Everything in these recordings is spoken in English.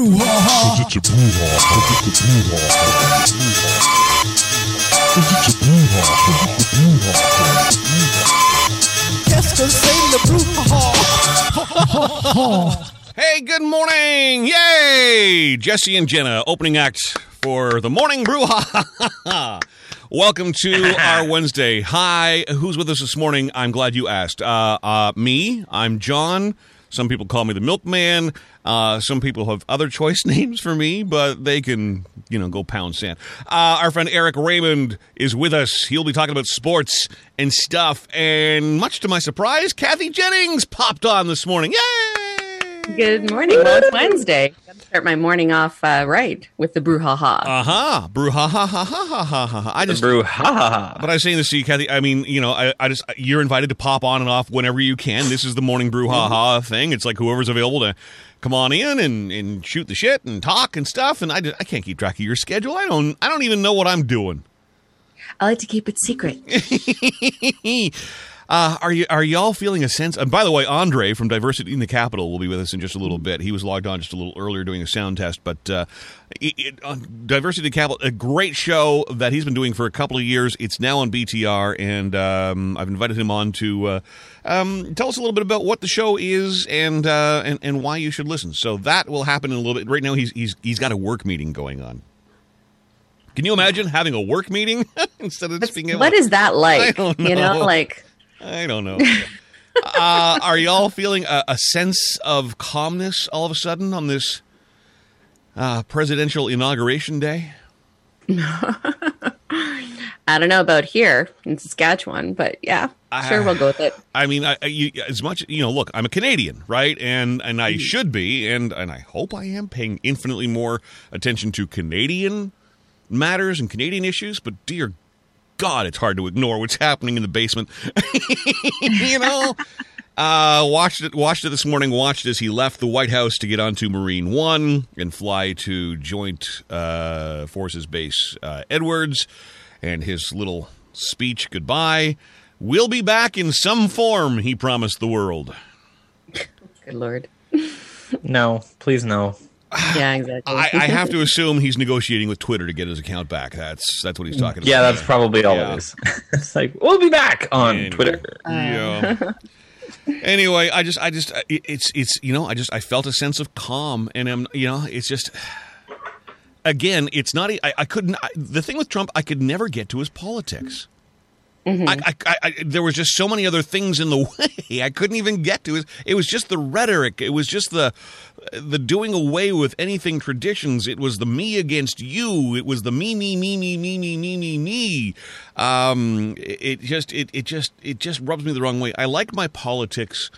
brouhaha. Cause it's a brouhaha. Cause it's a brouhaha. Cause it's a brouhaha. Cause it's a brouhaha. Cause they the brouhaha. Hey, good morning! Yay! Jesse and Jenna, opening act for the morning brouhaha. Welcome to our Wednesday. Hi, who's with us this morning? I'm glad you asked. Uh, uh, me, I'm John. Some people call me the milkman. Uh, some people have other choice names for me, but they can, you know, go pound sand. Uh, our friend Eric Raymond is with us. He'll be talking about sports and stuff. And much to my surprise, Kathy Jennings popped on this morning. Yay! Good morning. Well, it's Wednesday. Gotta start my morning off uh, right with the brouhaha. Uh huh. Brouhaha. ha, ha, ha, ha, ha, ha. I just Brew, ha ha ha. But I was saying this to you, Kathy. I mean, you know, I, I just you're invited to pop on and off whenever you can. This is the morning brouhaha thing. It's like whoever's available to come on in and, and shoot the shit and talk and stuff. And I, just, I can't keep track of your schedule. I don't I don't even know what I'm doing. I like to keep it secret. Uh, are you are y'all feeling a sense? And by the way, Andre from Diversity in the Capital will be with us in just a little bit. He was logged on just a little earlier doing a sound test, but uh, it, it, uh, Diversity in the Capital, a great show that he's been doing for a couple of years. It's now on BTR, and um, I've invited him on to uh, um, tell us a little bit about what the show is and, uh, and and why you should listen. So that will happen in a little bit. Right now, he's he's he's got a work meeting going on. Can you imagine having a work meeting instead of just being able? what is that like? Don't You know. know, like I don't know. uh, are y'all feeling a, a sense of calmness all of a sudden on this uh, presidential inauguration day? I don't know about here in Saskatchewan, but yeah, sure, we'll go with it. I mean, I, you, as much you know. Look, I'm a Canadian, right? And and I should be, and and I hope I am paying infinitely more attention to Canadian matters and Canadian issues. But dear God, it's hard to ignore what's happening in the basement. you know. Uh, watched it. Watched it this morning. Watched as he left the White House to get onto Marine One and fly to Joint uh, Forces Base uh, Edwards, and his little speech goodbye. We'll be back in some form, he promised the world. Good lord. No, please no. Yeah, exactly. I, I have to assume he's negotiating with Twitter to get his account back. That's that's what he's mm. talking about. Yeah, that's probably all Yeah. it is. it's like we'll be back on Anyway. Twitter. Yeah. anyway, I just, I just, it's, it's, you know, I just, I felt a sense of calm, and I'm, you know, it's just, again, it's not, I, I couldn't, I, the thing with Trump, I could never get to his politics. I, I, I, I, there was just so many other things in the way. I couldn't even get to it. It was just the rhetoric. It was just the the doing away with anything traditions. It was the me against you. It was the me, me, me, me, me, me, me, me, me. Um, it, it just, it, it just, it just rubs me the wrong way. I like my politics.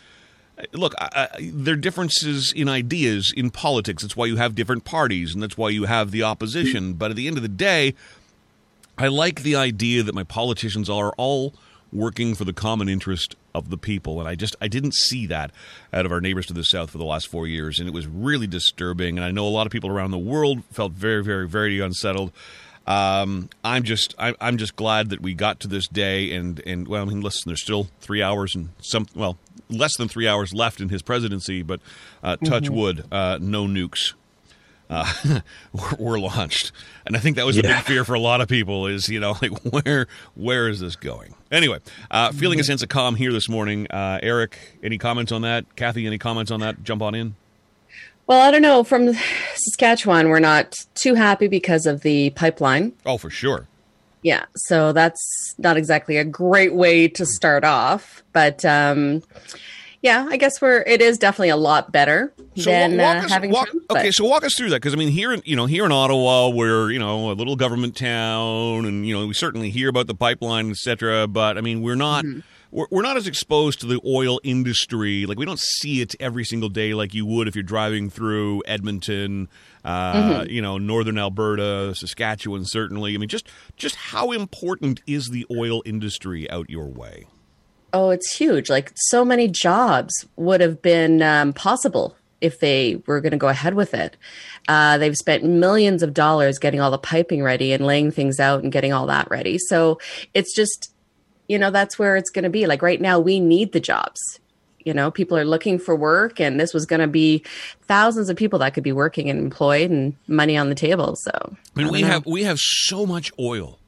Look, I, I, there are differences in ideas in politics. That's why you have different parties, and that's why you have the opposition. But at the end of the day, I like the idea that my politicians are all working for the common interest of the people, and I just I didn't see that out of our neighbors to the south for the last four years, and it was really disturbing. And I know a lot of people around the world felt very, very, very unsettled. Um, I'm just I, I'm just glad that we got to this day, and and well, I mean, listen, there's still three hours and some well less than three hours left in his presidency, but uh, touch wood, uh, no nukes uh, were, were launched, and I think that was a big fear for a lot of people. Is you know like where where is this going? Anyway, uh, feeling a sense of calm here this morning. Uh, Eric, any comments on that? Kathy, any comments on that? Jump on in. well, I don't know. From Saskatchewan, we're not too happy because of the pipeline. Oh, for sure. Yeah, so that's not exactly a great way to start off, but um, yeah, I guess we're it is definitely a lot better So than uh, having walk, Trump. okay, so walk us through that because I mean here in you know here in Ottawa we're you know a little government town and you know we certainly hear about the pipeline etc. But I mean we're not. Mm-hmm. We're, we're not as exposed to the oil industry. Like we don't see it every single day like you would if you're driving through Edmonton, uh, Mm-hmm. you know, northern Alberta, Saskatchewan. Certainly, I mean, just just how important is the oil industry out your way? Oh, it's huge. Like so many jobs would have been um, possible if they were going to go ahead with it. Uh, they've spent millions of dollars getting all the piping ready and laying things out and getting all that ready. So it's just, you know, that's where it's going to be. Like right now, we need the jobs. You know, people are looking for work, and this was going to be thousands of people that could be working and employed and money on the table. So, I mean, don't we know. have we have so much oil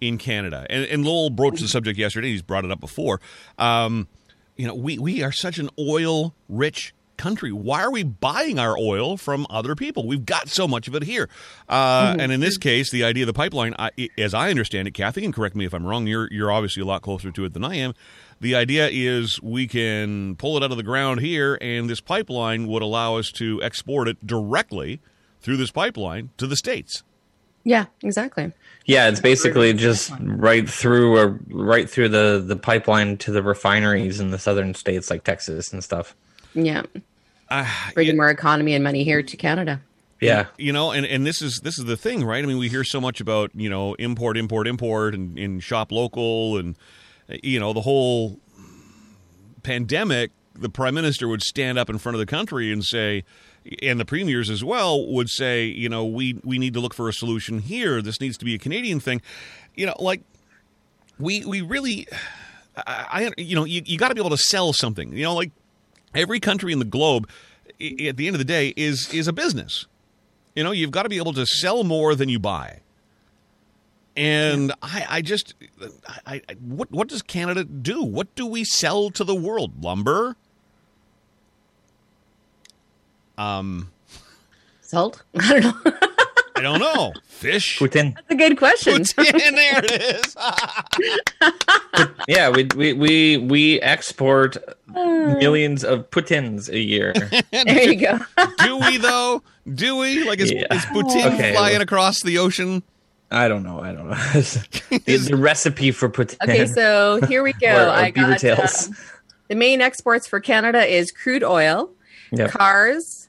in Canada, and, and Lowell broached the subject yesterday. He's brought it up before. Um, you know, we we are such an oil rich country. Why are we buying our oil from other people? We've got so much of it here. Uh, And in this case, the idea of the pipeline, I, as I understand it, Kathy, and correct me if I'm wrong. You're you're obviously a lot closer to it than I am. The idea is we can pull it out of the ground here, and this pipeline would allow us to export it directly through this pipeline to the states. Yeah, exactly. Yeah, it's basically just right through or right through the the pipeline to the refineries in the southern states like Texas and stuff. Yeah, Uh, bringing more economy and money here to Canada. Yeah. you know and, and this is this is the thing right i mean we hear so much about you know import import import and, and shop local and you know the whole pandemic the prime minister would stand up in front of the country and say and the premiers as well would say you know we we need to look for a solution here this needs to be a canadian thing you know like we we really i, you know you, you got to be able to sell something you know like every country in the globe at the end of the day is is a business you know, you've got to be able to sell more than you buy. And I, I just, I, I, what, what does Canada do? What do we sell to the world? Lumber? Um, Salt? I don't know. I don't know. Fish? Poutine. That's a good question. and there it is. Yeah, we we we we export millions of Poutines a year. there you go. do we though? Do we? Like, is, Yeah. is Poutine Okay, flying well- across the ocean? I don't know. I don't know. the, the recipe for Poutine. Okay, so here we go. Or- or I got tails. um, the main exports for Canada is crude oil, Yep. cars,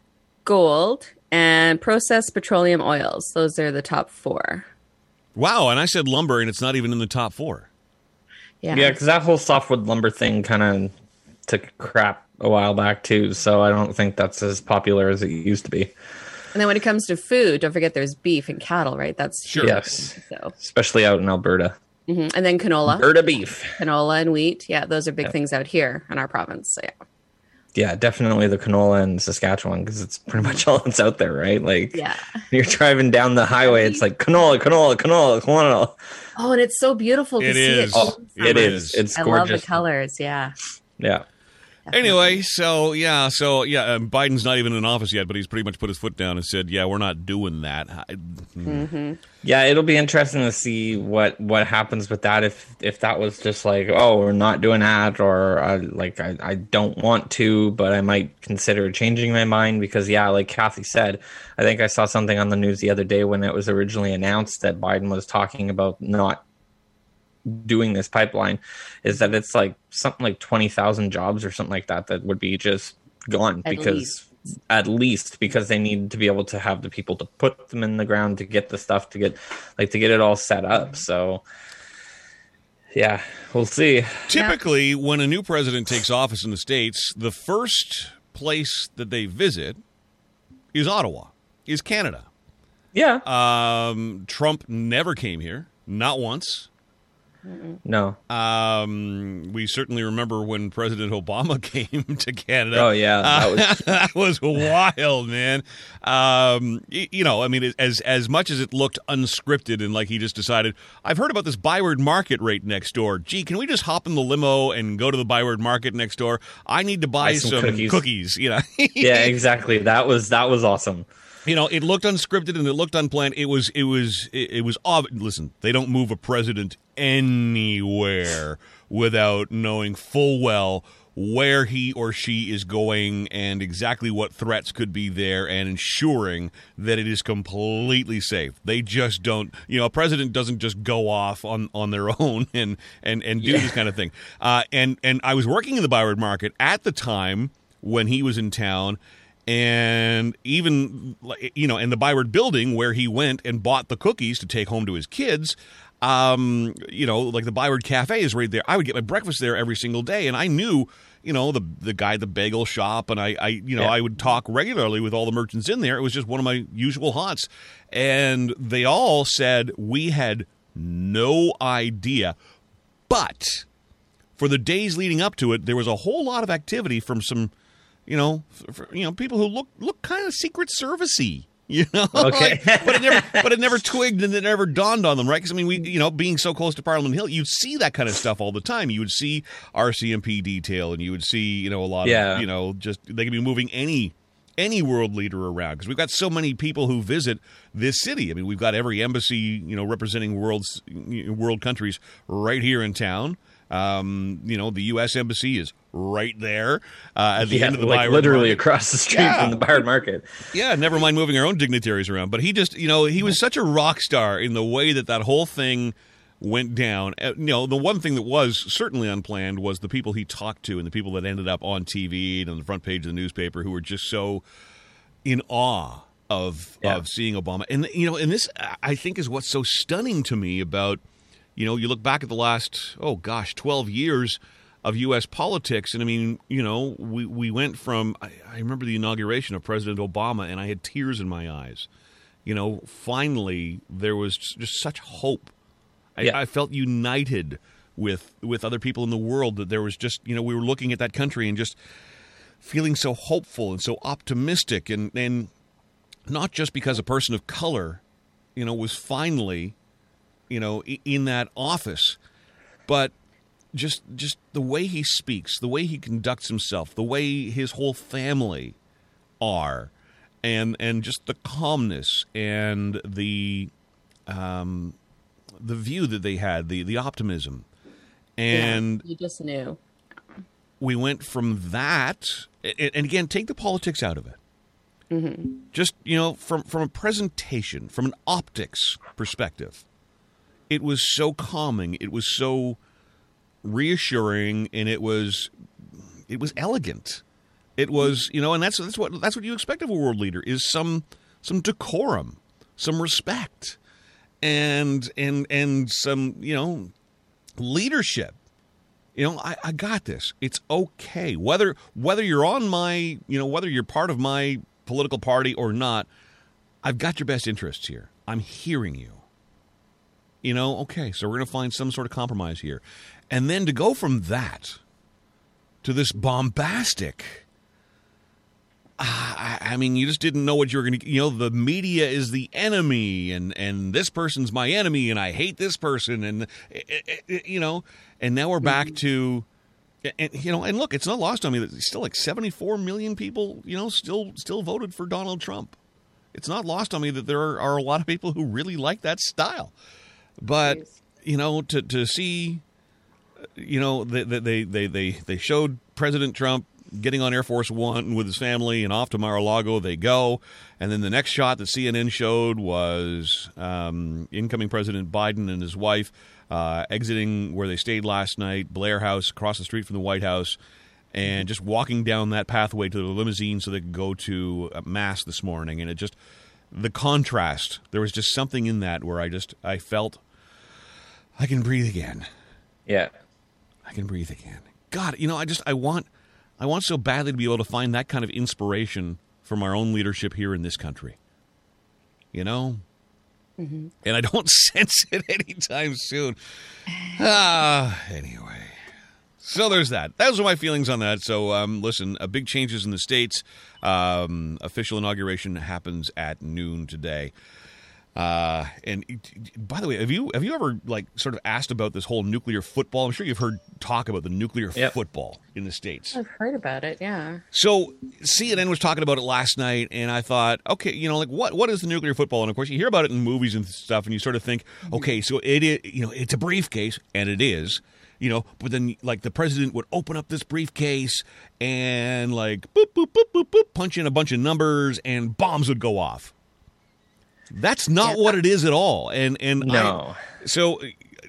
gold, and processed petroleum oils. Those are the top four. Wow. And I said lumber, and it's not even in the top four. Yeah. Yeah, because that whole softwood lumber thing kind of took crap a while back too. So I don't think that's as popular as it used to be. And then when it comes to food, don't forget there's beef and cattle, right? That's Sure. Yes, So, especially out in Alberta. mhm. and then canola, Alberta beef. canola and wheat. Yeah, those are big things out here in our province. So yeah, Yeah, definitely the canola in Saskatchewan because it's pretty much all that's out there, right? Like yeah. you're driving down the highway, it's like canola, canola, canola, canola. Oh, and it's so beautiful to It see is. it. Oh, it is. it summer. It's I love the colors. Yeah. Yeah. Anyway, so yeah, so yeah, um, Biden's not even in office yet, but he's pretty much put his foot down and said, "Yeah, we're not doing that." I, Yeah, it'll be interesting to see what what happens with that. If if that was just like, oh, we're not doing that, or uh, like I, I don't want to, but I might consider changing my mind because yeah, like Kathy said, I think I saw something on the news the other day when it was originally announced that Biden was talking about not doing this pipeline, is that it's like something like twenty thousand jobs or something like that that would be just gone At because least. at least because they need to be able to have the people to put them in the ground to get the stuff to get like to get it all set up so yeah we'll see typically, when a new president takes office in the states, the first place that they visit is Ottawa, is Canada. yeah Um, Trump never came here, not once. No Um, we certainly remember when President Obama came to Canada. oh yeah that was that was wild, man. Um, you know, I mean, as as much as it looked unscripted and like he just decided, I've heard about this Byward Market right next door. Gee, can we just hop in the limo and go to the Byward Market next door? I need to buy, Buy some some, cookies." cookies. You know, yeah exactly that was that was awesome you know, it looked unscripted and it looked unplanned. It was, it was, it, it was. Ob- Listen, they don't move a president anywhere without knowing full well where he or she is going and exactly what threats could be there and ensuring that it is completely safe. They just don't, you know, a president doesn't just go off on, on their own and, and, and do this kind of thing. Uh, and, and I was working in the Byward Market at the time when he was in town and even you know in the Byward building where he went and bought the cookies to take home to his kids um you know like the Byward cafe is right there I would get my breakfast there every single day and I knew you know the the guy at the bagel shop and I I you know Yeah. I would talk regularly with all the merchants in there it was just one of my usual haunts and they all said we had no idea but for the days leading up to it, there was a whole lot of activity from some, you know, f- f- you know, people who look look kind of Secret Servicey. You know, Okay. Like, but it never, but it never twigged and it never dawned on them, right? Because I mean, we, you know, being so close to Parliament Hill, you'd see that kind of stuff all the time. You would see RCMP detail, and you would see, you know, a lot Yeah. of, you know, just they could be moving any any world leader around because we've got so many people who visit this city. I mean, we've got every embassy, you know, representing world's world countries right here in town. Um, you know, the U.S. embassy is right there uh, at the yeah, end of the like literally Market. across the street Yeah. from the Byward Market. Yeah, never mind moving our own dignitaries around. But he just, you know, he was such a rock star in the way that that whole thing went down. Uh, you know, the one thing that was certainly unplanned was the people he talked to and the people that ended up on TV and on the front page of the newspaper who were just so in awe of Yeah. of seeing Obama. And you know, and this I think is what's so stunning to me about you know, you look back at the last oh gosh, 12 years of US politics and I mean, you know, we we went from I, I remember the inauguration of President Obama and I had tears in my eyes. You know, finally there was just such hope. I, Yeah. I felt united with with other people in the world that there was just, you know, we were looking at that country and just feeling so hopeful and so optimistic and and not just because a person of color you know was finally you know in that office but just just the way he speaks the way he conducts himself the way his whole family are and and just the calmness and the um the view that they had the the optimism. And Yeah, you just knew. we went from that and again take the politics out of it. Just you know from from a presentation from an optics perspective it was so calming it was so reassuring and it was it was elegant. It was you know and that's that's what that's what you expect of a world leader is some some decorum some respect and and and some you know leadership. You know I, I got this. It's okay. Whether whether you're on my you know whether you're part of my political party or not i've got your best interests here. I'm hearing you. You know okay so we're going to find some sort of compromise here and then to go from that to this bombastic I, I mean, you just didn't know what you were going to. You know, the media is the enemy, and and this person's my enemy, and I hate this person, and eh, eh, eh, you know, and now we're back to, and you know, and look, it's not lost on me that still like seventy four million people, you know, still still voted for Donald Trump. It's not lost on me that there are, are a lot of people who really like that style, but you know, to to see you know, they they they they they showed President Trump getting on Air Force One with his family and off to Mar-a-Lago they go, and then the next shot that CNN showed was um, incoming President Biden and his wife uh, exiting where they stayed last night, Blair House, across the street from the White House. And just walking down that pathway to the limousine so they could go to mass this morning, and it just the contrast. There was just something in that where I just I felt I can breathe again. Yeah. I can breathe again. God, you know, I just I want I want so badly to be able to find that kind of inspiration from our own leadership here in this country. You know? And I don't sense it anytime soon. Ah, anyway. So there's that. Those are my feelings on that. So um, listen, uh, big changes in the states. Um, official inauguration happens at noon today. Uh, and by the way, have you have you ever like sort of asked about this whole nuclear football? I'm sure you've heard talk about the nuclear Yep. football in the states. I've heard about it. Yeah. So CNN was talking about it last night, and I thought, okay, you know, like what what is the nuclear football? And of course, you hear about it in movies and stuff, and you sort of think, okay, so it is, you know, it's a briefcase, and it is, you know, but then like the president would open up this briefcase and like boop boop boop boop boop, punch in a bunch of numbers, and bombs would go off. That's not Yeah. what it is at all, and and I- so,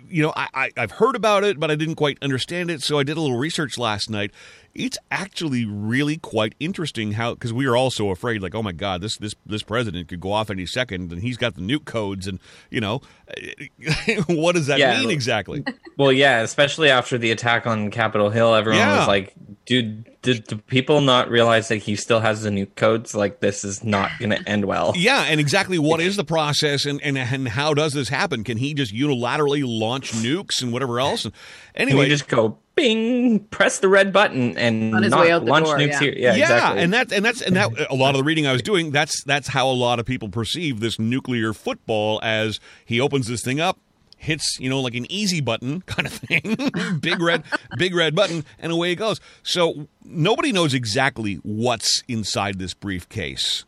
you know, I, I, I've heard about it, but I didn't quite understand it. So I did a little research last night. It's actually really quite interesting how because we are all so afraid, like, oh my god, this this this president could go off any second, and he's got the nuke codes, and you know, what does that Yeah. mean exactly? Well, yeah, especially after the attack on Capitol Hill, everyone Yeah. was like, dude, did do people not realize that he still has the nuke codes? Like, this is not going to end well. yeah, and exactly what is the process, and, and and how does this happen? Can he just unilaterally launch nukes and whatever else? And Can anyway, just go bing, press the red button and On his not way out the launch door, nukes yeah. here. Yeah, exactly. and that's and that's and that a lot of the reading I was doing. That's that's how a lot of people perceive this nuclear football as he opens this thing up, hits you know like an easy button kind of thing, big red big red button, and away it goes. So nobody knows exactly what's inside this briefcase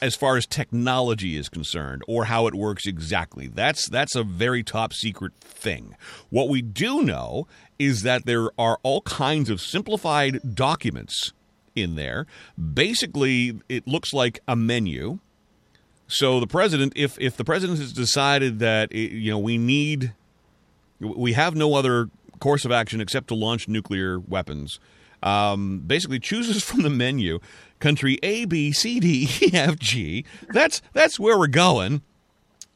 as far as technology is concerned or how it works exactly. That's that's a very top secret thing. What we do know is that there are all kinds of simplified documents in there. Basically, it looks like a menu. So the president if if the president has decided that eh, you know we need we have no other course of action except to launch nuclear weapons. Um, basically, chooses from the menu country A, B, C, D, E, F, G. That's that's where we're going,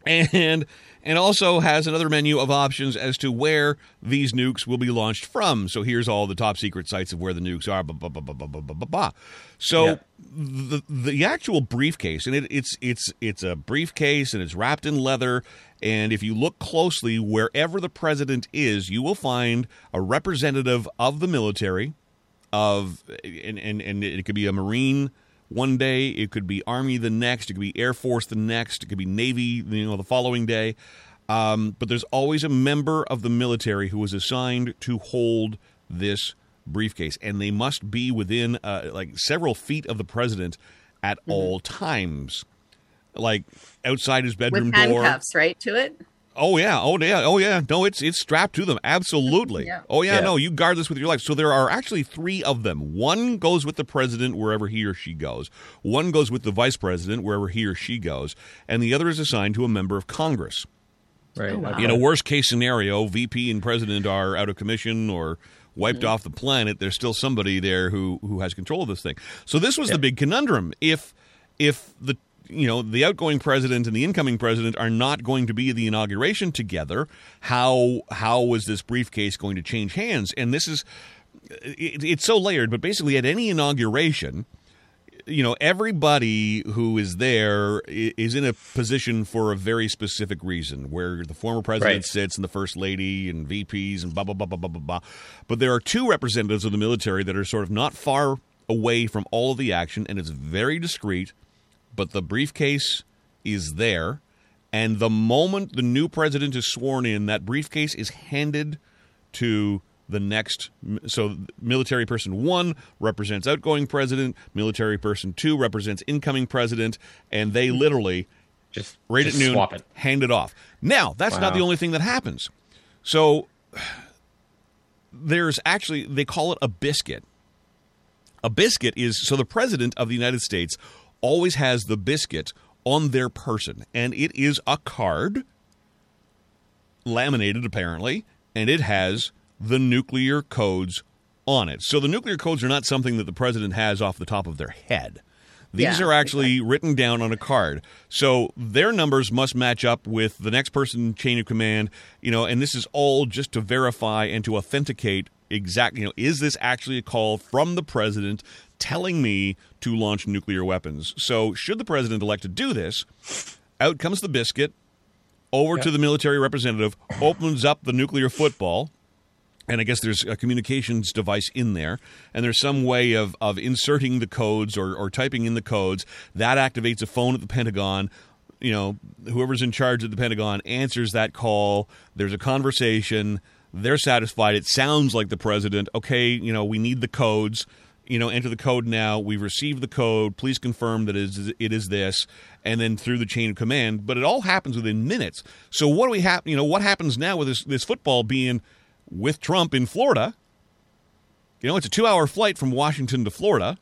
and and also has another menu of options as to where these nukes will be launched from. So here's all the top secret sites of where the nukes are. Blah, blah, blah, blah, blah, blah, blah, blah. So yeah. the the actual briefcase, and it, it's it's it's a briefcase, and it's wrapped in leather. And if you look closely, wherever the president is, you will find a representative of the military of and and, and it could be a marine one day, it could be army the next, it could be air force the next, it could be navy, you know, the following day. Um, but there's always a member of the military who is assigned to hold this briefcase, and they must be within uh, like several feet of the president at all times, like outside his bedroom with door. handcuffs, right, to it. Oh yeah, oh yeah, oh yeah. No, it's it's strapped to them. Absolutely. Yeah. Oh yeah, Yeah. no, you guard this with your life. So there are actually three of them. One goes with the president wherever he or she goes. One goes with the vice president wherever he or she goes, and the other is assigned to a member of Congress. right. Oh, wow. In a worst case scenario, VP and president are out of commission or wiped mm-hmm. off the planet. There's still somebody there who who has control of this thing. So this was the big conundrum. If if the you know the outgoing president and the incoming president are not going to be the inauguration together, how how was this briefcase going to change hands? And this is it, it's so layered. But basically, at any inauguration, you know everybody who is there is in a position for a very specific reason where the former president Right. sits and the first lady and VPs and blah blah blah blah blah blah blah but there are two representatives of the military that are sort of not far away from all of the action and it's very discreet but the briefcase is there. And the moment the new president is sworn in that briefcase is handed to the next so military person 1 represents outgoing president military person 2 represents incoming president and they literally Just right just at noon Swap it. hand it off. Now that's not the only thing that happens. So there's actually they call it a biscuit. A biscuit is so the president of the united states always has the biscuit on their person. And it is a card laminated apparently and it has the nuclear codes on it. So the nuclear codes are not something that the president has off the top of their head. These Yeah, are actually written down on a card. So their numbers must match up with the next person chain of command you know and this is all just to verify and to authenticate exactly you know is this actually a call from the president telling me to launch nuclear weapons so should the president elect to do this out comes the biscuit over to the military representative, opens up the nuclear football, and I guess there's a communications device in there, and there's some way of, of inserting the codes or, or typing in the codes. That activates a phone at the Pentagon. You know, whoever's in charge at the Pentagon answers that call. There's a conversation. They're satisfied. It sounds like the president. Okay, you know, we need the codes you know, enter the code now. We've received the code. Please confirm that it is, it is this, and then through the chain of command. But it all happens within minutes. So what do we have? You know, what happens now with this this football being with Trump in Florida? You know, it's a two hour flight from Washington to Florida,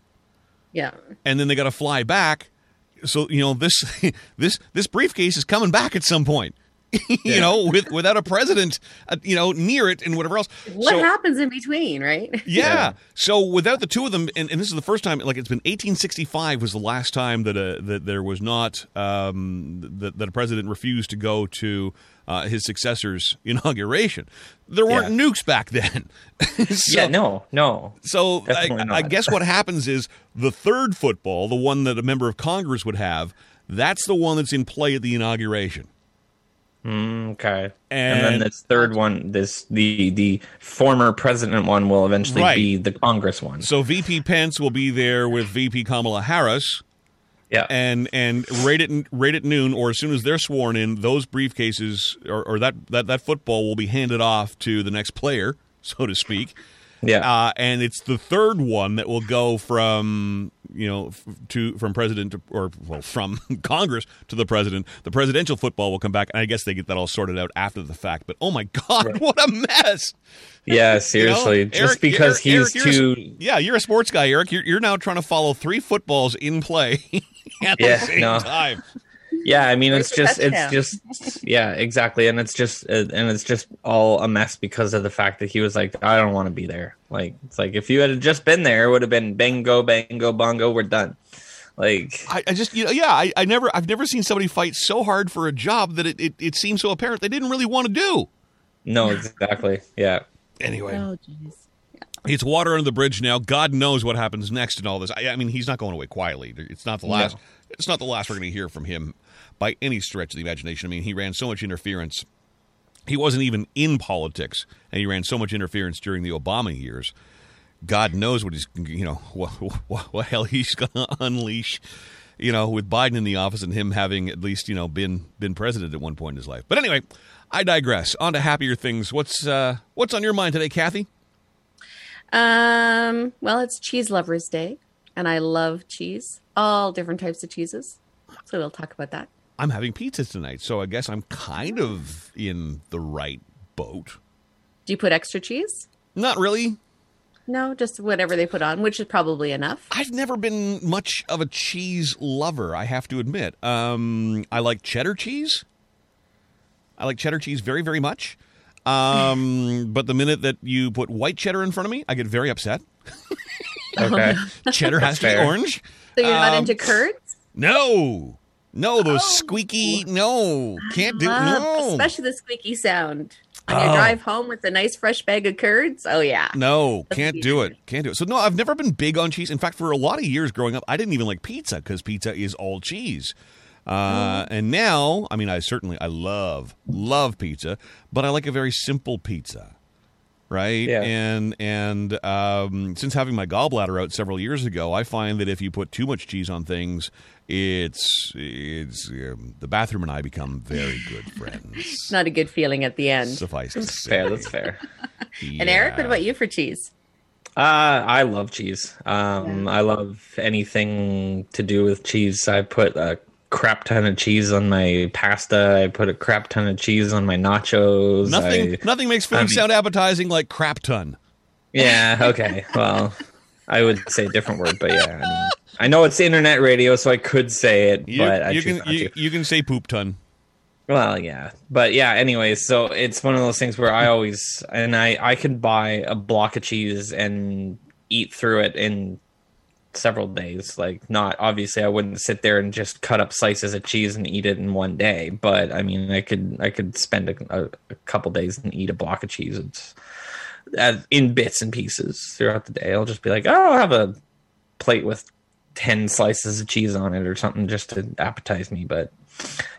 Yeah. and then they got to fly back. So you know this this this briefcase is coming back at some point. you know, with without a president, uh, you know, near it and whatever else. What So- happens in between, right? yeah. Yeah. So without the two of them, and, and this is the first time, like it's been 1865 was the last time that a, that there was not um, that, that a president refused to go to uh, his successor's inauguration. There weren't Yeah. nukes back then. so, yeah, no, no. So I, I guess what happens is the third football, the one that a member of Congress would have, that's the one that's in play at the inauguration. Mm, okay. And, And- then this third one, this the the former president one will eventually Right. be the Congress one. So VP Pence will be there with VP Kamala Harris, yeah. and and right at right at noon, or as soon as they're sworn in, those briefcases or, or that, that that football will be handed off to the next player, so to speak. Yeah. Uh, and it's the third one that will go from you know f- to from president to, or well from Congress to the president. The presidential football will come back, and I guess they get that all sorted out after the fact. But oh my god, what a mess! yeah, You know? seriously. just Eric- because Eric- he's Eric, too yeah, you're a sports guy, Eric. You're, you're now trying to follow three footballs in play at Yeah, the same no. time. Yeah, I mean it's the just it's touchdown? just yeah, exactly, and it's just uh, and it's just all a mess because of the fact that he was like, I don't want to be there. Like it's like if you had just been there, it would have been bingo, bango, bongo, we're done. Like I, I just, you know, yeah, I, I never, I've never seen somebody fight so hard for a job that it, it, it seems so apparent they didn't really want to do. no, exactly, yeah, Anyway, Oh, jeez. it's water under the bridge now. God knows what happens next in all this. I, I mean, he's not going away quietly. It's not the last. No. It's not the last we're going to hear from him by any stretch of the imagination. I mean, he ran so much interference. He wasn't even in politics, and he ran so much interference during the Obama years. God knows what he's, you know, what, what, what hell he's going to unleash, you know, with Biden in the office and him having at least, you know, been been president at one point in his life. But anyway, I digress. On to happier things. What's uh, what's on your mind today, Kathy? Um, well, it's Cheese Lovers Day, and I love cheese, all different types of cheeses. So we'll talk about that. I'm having pizza tonight, so I guess I'm kind of in the right boat. Do you put extra cheese? Not really. No, just whatever they put on, which is probably enough. I've never been much of a cheese lover, I have to admit. Um, I like cheddar cheese. I like cheddar cheese very, very much. Um, but the minute that you put white cheddar in front of me, I get very upset. okay, Cheddar has to be orange. So you're not Um, into curds? No, no, those squeaky. No, can't do. Love, No, especially the squeaky sound on your Oh. drive home with a nice fresh bag of curds. Oh yeah, No, That's can't do it. Can't do it. So no, I've never been big on cheese. In fact, for a lot of years growing up, I didn't even like pizza because pizza is all cheese. Uh, Oh. And now, I mean, I certainly I love love pizza, but I like a very simple pizza, right? Yeah. And and um, since having my gallbladder out several years ago, I find that if you put too much cheese on things, it's it's um, the bathroom and I become very good friends. it's not a good feeling at the end. Suffice to say. fair. That's fair. And Eric, what about you for cheese? Uh, I love cheese. Um, I love anything to do with cheese. I put a crap ton of cheese on my pasta. I put a crap ton of cheese on my nachos. Nothing, I- nothing makes food I mean- sound appetizing like crap ton. yeah. Okay. Well, I would say a different word, but yeah. I, mean, I know it's internet radio, so I could say it, You, but I you can you, you can say poop ton. Well, yeah, but yeah. Anyways, so it's one of those things where I always and I I could buy a block of cheese and eat through it in several days. Like, not obviously, I wouldn't sit there and just cut up slices of cheese and eat it in one day. But I mean, I could I could spend a, a, a couple days and eat a block of cheese. It's uh, in bits and pieces throughout the day. I'll just be like, oh, I'll have a plate with ten slices of cheese on it or something just to appetize me. But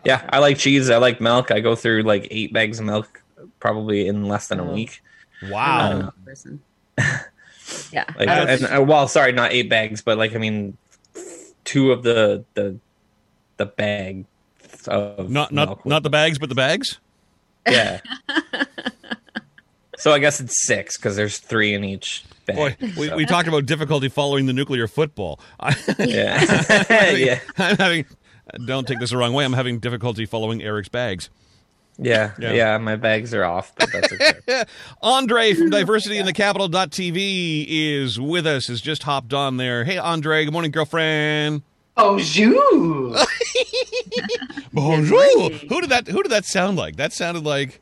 yeah, I like cheese. I like milk. I go through like eight bags of milk probably in less than a Oh. week. Wow. I'm not a person. yeah, Like, I and uh, well, sorry, not eight bags, but like I mean, two of the the the bag of not not milk. not the bags, but the bags. yeah. so I guess it's six because there's three in each bag. Boy, we, so, we talked about difficulty following the nuclear football. I, yeah, yeah, I'm having. Don't take this the wrong way. I'm having difficulty following Eric's bags. Yeah, Yeah. yeah, My bags are off, but that's okay. Andre from Diversity in the Capital.tv is with us, has just hopped on there. Hey, Andre. Good morning, girlfriend. Bonjour. Bonjour. Who did that? Who did that sound like? That sounded like.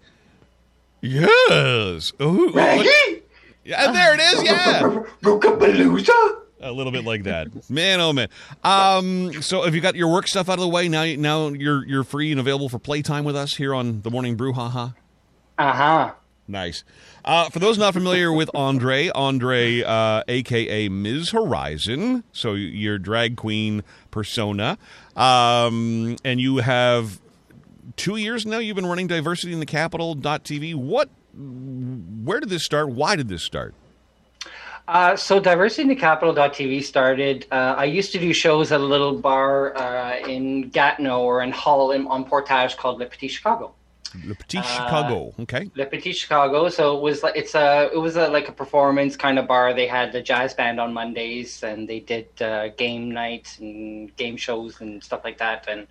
Yes. Oh, who- Raggy. yeah, there it is. Yeah. Rookapalooza. A little bit like that, man. Oh man. Um. So, have you got your work stuff out of the way now? Now you're you're free and available for playtime with us here on the Morning Brew. Haha. Uh huh. Nice. Uh, for those not familiar with Andre, Andre, uh, aka Ms. Horizon, so your drag queen persona, um, and you have two years now you've been running diversity in the capital.tv. What, where did this start? Why did this start? Uh, so diversity in capital.tv started. Uh, I used to do shows at a little bar uh, in Gatineau or in Hull in, on Portage called Le Petit Chicago. Le Petit Chicago. Okay. Le Petit Chicago. So it was like it's a it was a, like a performance kind of bar. They had the jazz band on Mondays, and they did uh, game nights and game shows and stuff like that. And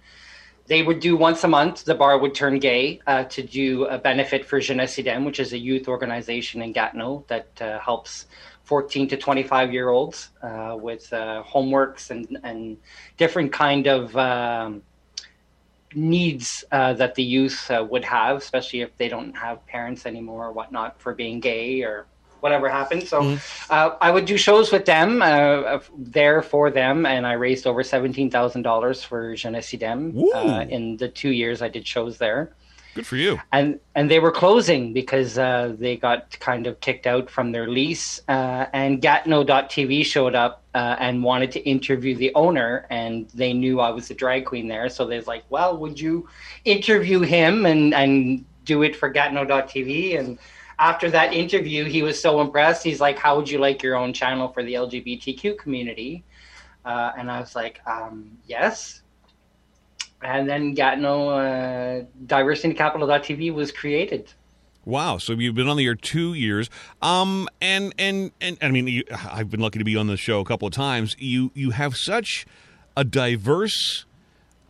they would do once a month. The bar would turn gay uh, to do a benefit for Jeunesse Idem, which is a youth organization in Gatineau that uh, helps 14 to 25 year olds uh, with uh, homeworks and and different kind of um, needs uh, that the youth uh, would have, especially if they don't have parents anymore or whatnot for being gay or whatever happened. So uh, I would do shows with them uh, there for them, and I raised over seventeen thousand dollars for Jeunesse Idem uh, in the two years I did shows there Good for you. and and they were closing because uh, they got kind of kicked out from their lease. Uh, and Gatineau.tv showed up uh, and wanted to interview the owner, and they knew I was a drag queen there, so they're like, "Well, would you interview him and and do it for Gatineau.tv?" And after that interview, he was so impressed. He's like, "How would you like your own channel for the LGBTQ community?" Uh, and I was like, um, "Yes." And then Gatineau uh, DiversityCapital.tv was created. Wow. So you've been on the air two years. Um, and, and, and, I mean, you, I've been lucky to be on the show a couple of times. You, you have such a diverse,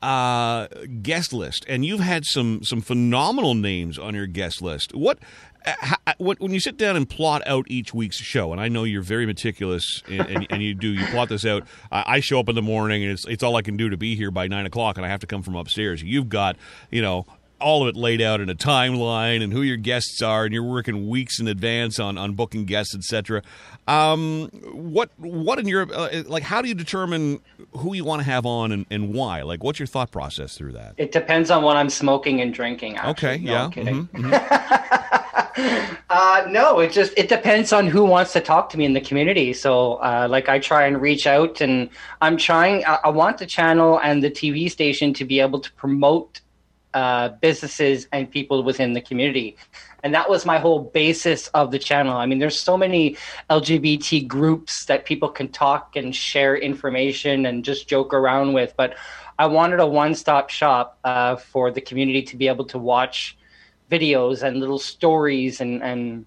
uh, guest list, and you've had some some phenomenal names on your guest list. What, uh, ha- when when you sit down and plot out each week's show, and I know you're very meticulous, and, and, and you do you plot this out. I I show up in the morning, and it's it's all I can do to be here by nine o'clock, and I have to come from upstairs. You've got you know all of it laid out in a timeline and who your guests are, and you're working weeks in advance on, on booking guests, etc. Um, what what in your uh, like? How do you determine who you want to have on and, and why? Like, what's your thought process through that? It depends on what I'm smoking and drinking. Actually. Okay, No, yeah, I'm kidding. mhm, mhm. Uh, no, it just it depends on who wants to talk to me in the community. So, uh, like, I try and reach out, and I'm trying. I, I want the channel and the TV station to be able to promote uh, businesses and people within the community. And that was my whole basis of the channel. I mean, there's so many LGBT groups that people can talk and share information and just joke around with. But I wanted a one stop shop uh, for the community to be able to watch videos and little stories and, and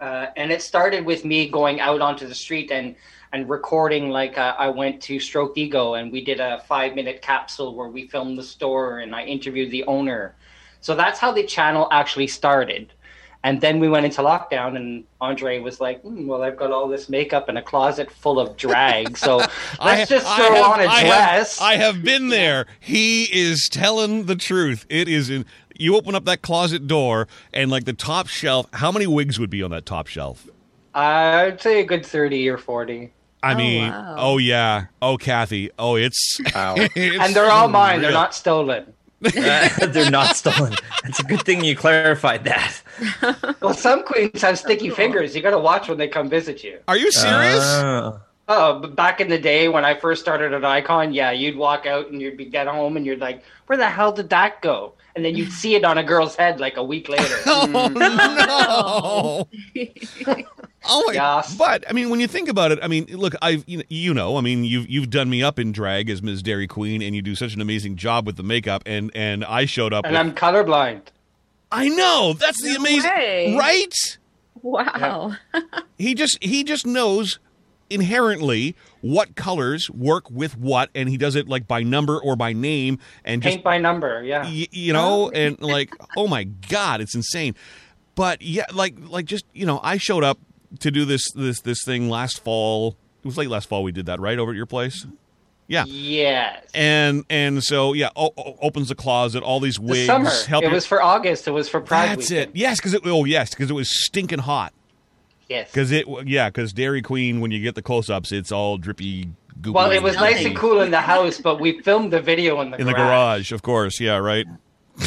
uh, and it started with me going out onto the street and and recording like uh, I went to Stroked Ego and we did a five minute capsule where we filmed the store and I interviewed the owner. So that's how the channel actually started. And then we went into lockdown, and Andre was like, "Hmm, "Well, I've got all this makeup in a closet full of drag, so let's I- just throw have- on a I have- dress." I have been there. He is telling the truth. It is in. You open up that closet door, and like the top shelf. How many wigs would be on that top shelf? I'd say a good thirty or forty, I Oh, mean, wow. oh yeah, oh Kathy, oh it's, it's and they're all mine. They're not stolen. They're not stolen. It's a good thing you clarified that. Well, some queens have sticky fingers. You got to watch when they come visit you. Are you serious? Ah. Oh, but back in the day when I first started at Icon, yeah, you'd walk out and you'd be get home and you're like, "Where the hell did that go?" And then you'd see it on a girl's head like a week later. oh mm. no! oh my! Yes. But I mean, when you think about it, I mean, look, I've you know, I mean, you've you've done me up in drag as Ms. Dairy Queen, and you do such an amazing job with the makeup, and and I showed up. and with, I'm colorblind. I know that's the No amazing, way. right? Wow. He just he just knows inherently what colors work with what, and he does it like by number or by name, and just Paint by number, yeah. y- you know, oh. and like, oh my god, it's insane. But yeah, like like just you know, I showed up to do this this this thing last fall. It was late last fall we did that right over at your place. Yeah, Yes. and and so yeah, o- opens the closet, all these The wigs. summer. help It you- was for August. It was for Pride that's weekend. it. Yes, because it oh yes, because it was stinking hot. Yes. Because it yeah, because Dairy Queen when you get the close ups, it's all drippy. Goopy Well, it was nice and cool in the house, but we filmed the video in the in the garage, of course. Yeah, right.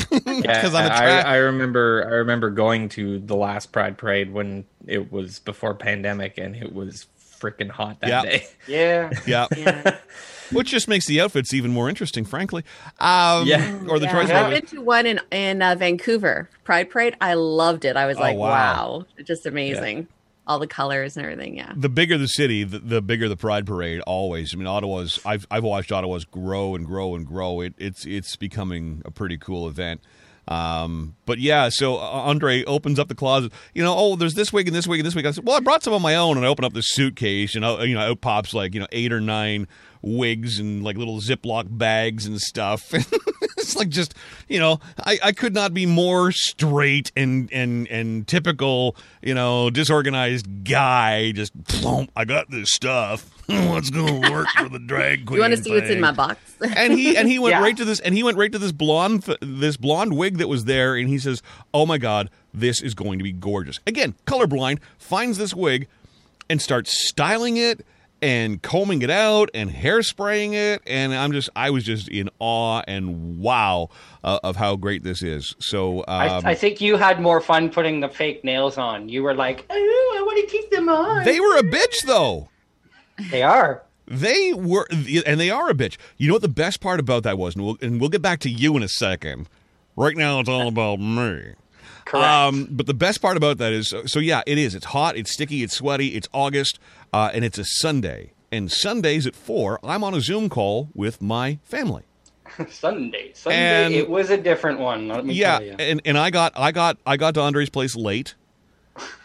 Because I'm a I, tra- I remember I remember going to the last Pride Parade when it was before pandemic and it was freaking hot that Yeah. day. Yeah. Yeah, Yeah. which just makes the outfits even more interesting, frankly. Um, Yeah. or the yeah. choice. I've been to one in in uh, Vancouver Pride Parade. I loved it. I was Oh, like, wow. wow, just amazing. All the colors and everything. Yeah. the bigger the city, the, the bigger the Pride Parade. Always. I mean, Ottawa's. I've I've watched Ottawa's grow and grow and grow. It it's it's becoming a pretty cool event. Um, but yeah, so uh, Andre opens up the closet. You know, oh, there's this wig and this wig and this wig. I said, well, I brought some of my own, and I open up the suitcase, and uh, you know, out pops like you know eight or nine wigs and like little Ziploc bags and stuff. it's like just you know, I, I could not be more straight and and and typical, you know, disorganized guy. Just plump, I got this stuff. What's gonna work for the drag queen? You want to see what's in my box? and he and he went Yeah. right to this and he went right to this blonde this blonde wig that was there and he says oh my god this is going to be gorgeous again colorblind finds this wig and starts styling it and combing it out and hairspraying it and i'm just i was just in awe and wow uh, of how great this is so um, I, I think you had more fun putting the fake nails on. You were like, oh, I want to keep them on. they were a bitch though They are. They were, and they are a bitch. You know what the best part about that was, and we'll, and we'll get back to you in a second. Right now, it's all about me. Correct. Um, but the best part about that is, so yeah, it is. It's hot, it's sticky, it's sweaty, it's August, uh, and it's a Sunday. And Sundays at four, I'm on a Zoom call with my family. Sunday. Sunday. and- it was a different one. Let me Yeah, tell you. and and I got I got I got to Andre's place late,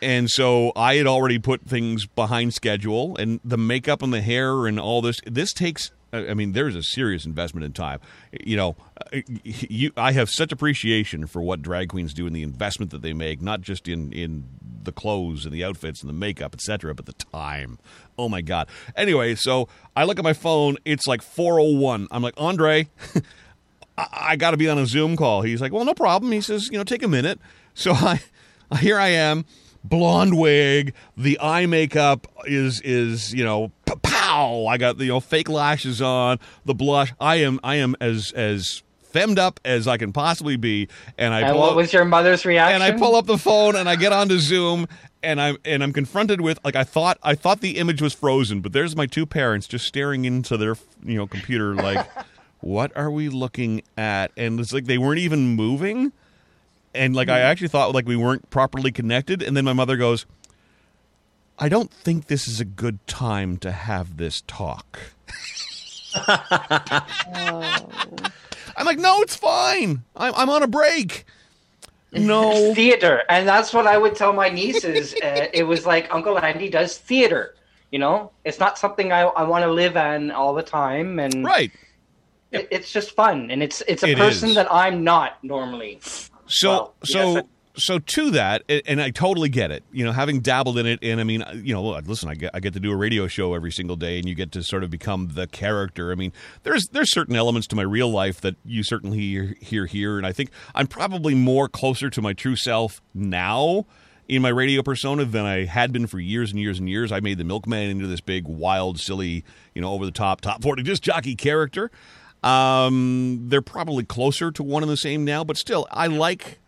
and so I had already put things behind schedule, and the makeup and the hair and all this. This takes. I mean, there's a serious investment in time. You know, uh, you, I have such appreciation for what drag queens do and the investment that they make, not just in in the clothes and the outfits and the makeup, etc., but the time. Oh my god. Anyway, so I look at my phone. It's like 4:01. I'm like, Andre. I, I got to be on a Zoom call. He's like, well, no problem. He says, you know, take a minute. So I, here I am, blonde wig, the eye makeup is is you know, p- pow. I got the you know fake lashes on, the blush. I am I am as as femmed up as I can possibly be, and I and pull what up, was your mother's reaction? and I pull up the phone and I get onto Zoom and I'm and I'm confronted with like I thought I thought the image was frozen, but there's my two parents just staring into their you know computer like, what are we looking at? And it's like they weren't even moving, and like I mm-hmm. actually thought like we weren't properly connected. And then my mother goes, I don't think this is a good time to have this talk. I'm like, no, it's fine. I'm, I'm on a break. No. theater, and that's what I would tell my nieces. uh, it was like Uncle Andy does theater. You know, it's not something I, I want to live on all the time, and Right. it, it's just fun, and it's it's a It person is. that I'm not normally. So Well, so yes, so to that, and I totally get it. You know, having dabbled in it, and I mean, uh, you know, listen, I get I get to do a radio show every single day, and you get to sort of become the character. I mean, there's there's certain elements to my real life that you certainly hear hear here, and I think I'm probably more closer to my true self now in my radio persona than I had been for years and years and years. I made the milkman into this big, wild, silly, you know, over the top, top forty just jockey character. Um, they're probably closer to one and the same now, but still, I like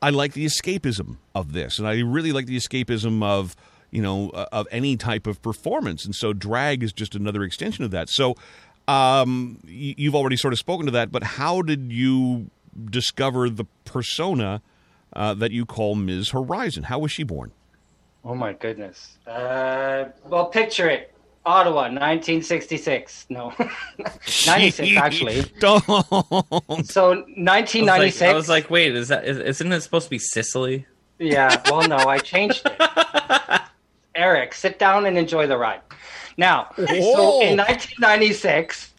I like the escapism of this, and I really like the escapism of you know uh, of any type of performance, and so drag is just another extension of that. So, um, you've already sort of spoken to that, but how did you discover the persona uh, that you call Ms. Horizon? How was she born? Oh my goodness. Uh, well, picture it. Ottawa, 1966. No, 96 actually. Don't. So I was, 1996. like, I was like, wait, is that is, isn't it supposed to be Sicily? Yeah, well, no, I changed it. Eric, sit down and enjoy the ride. Now, so in 1996,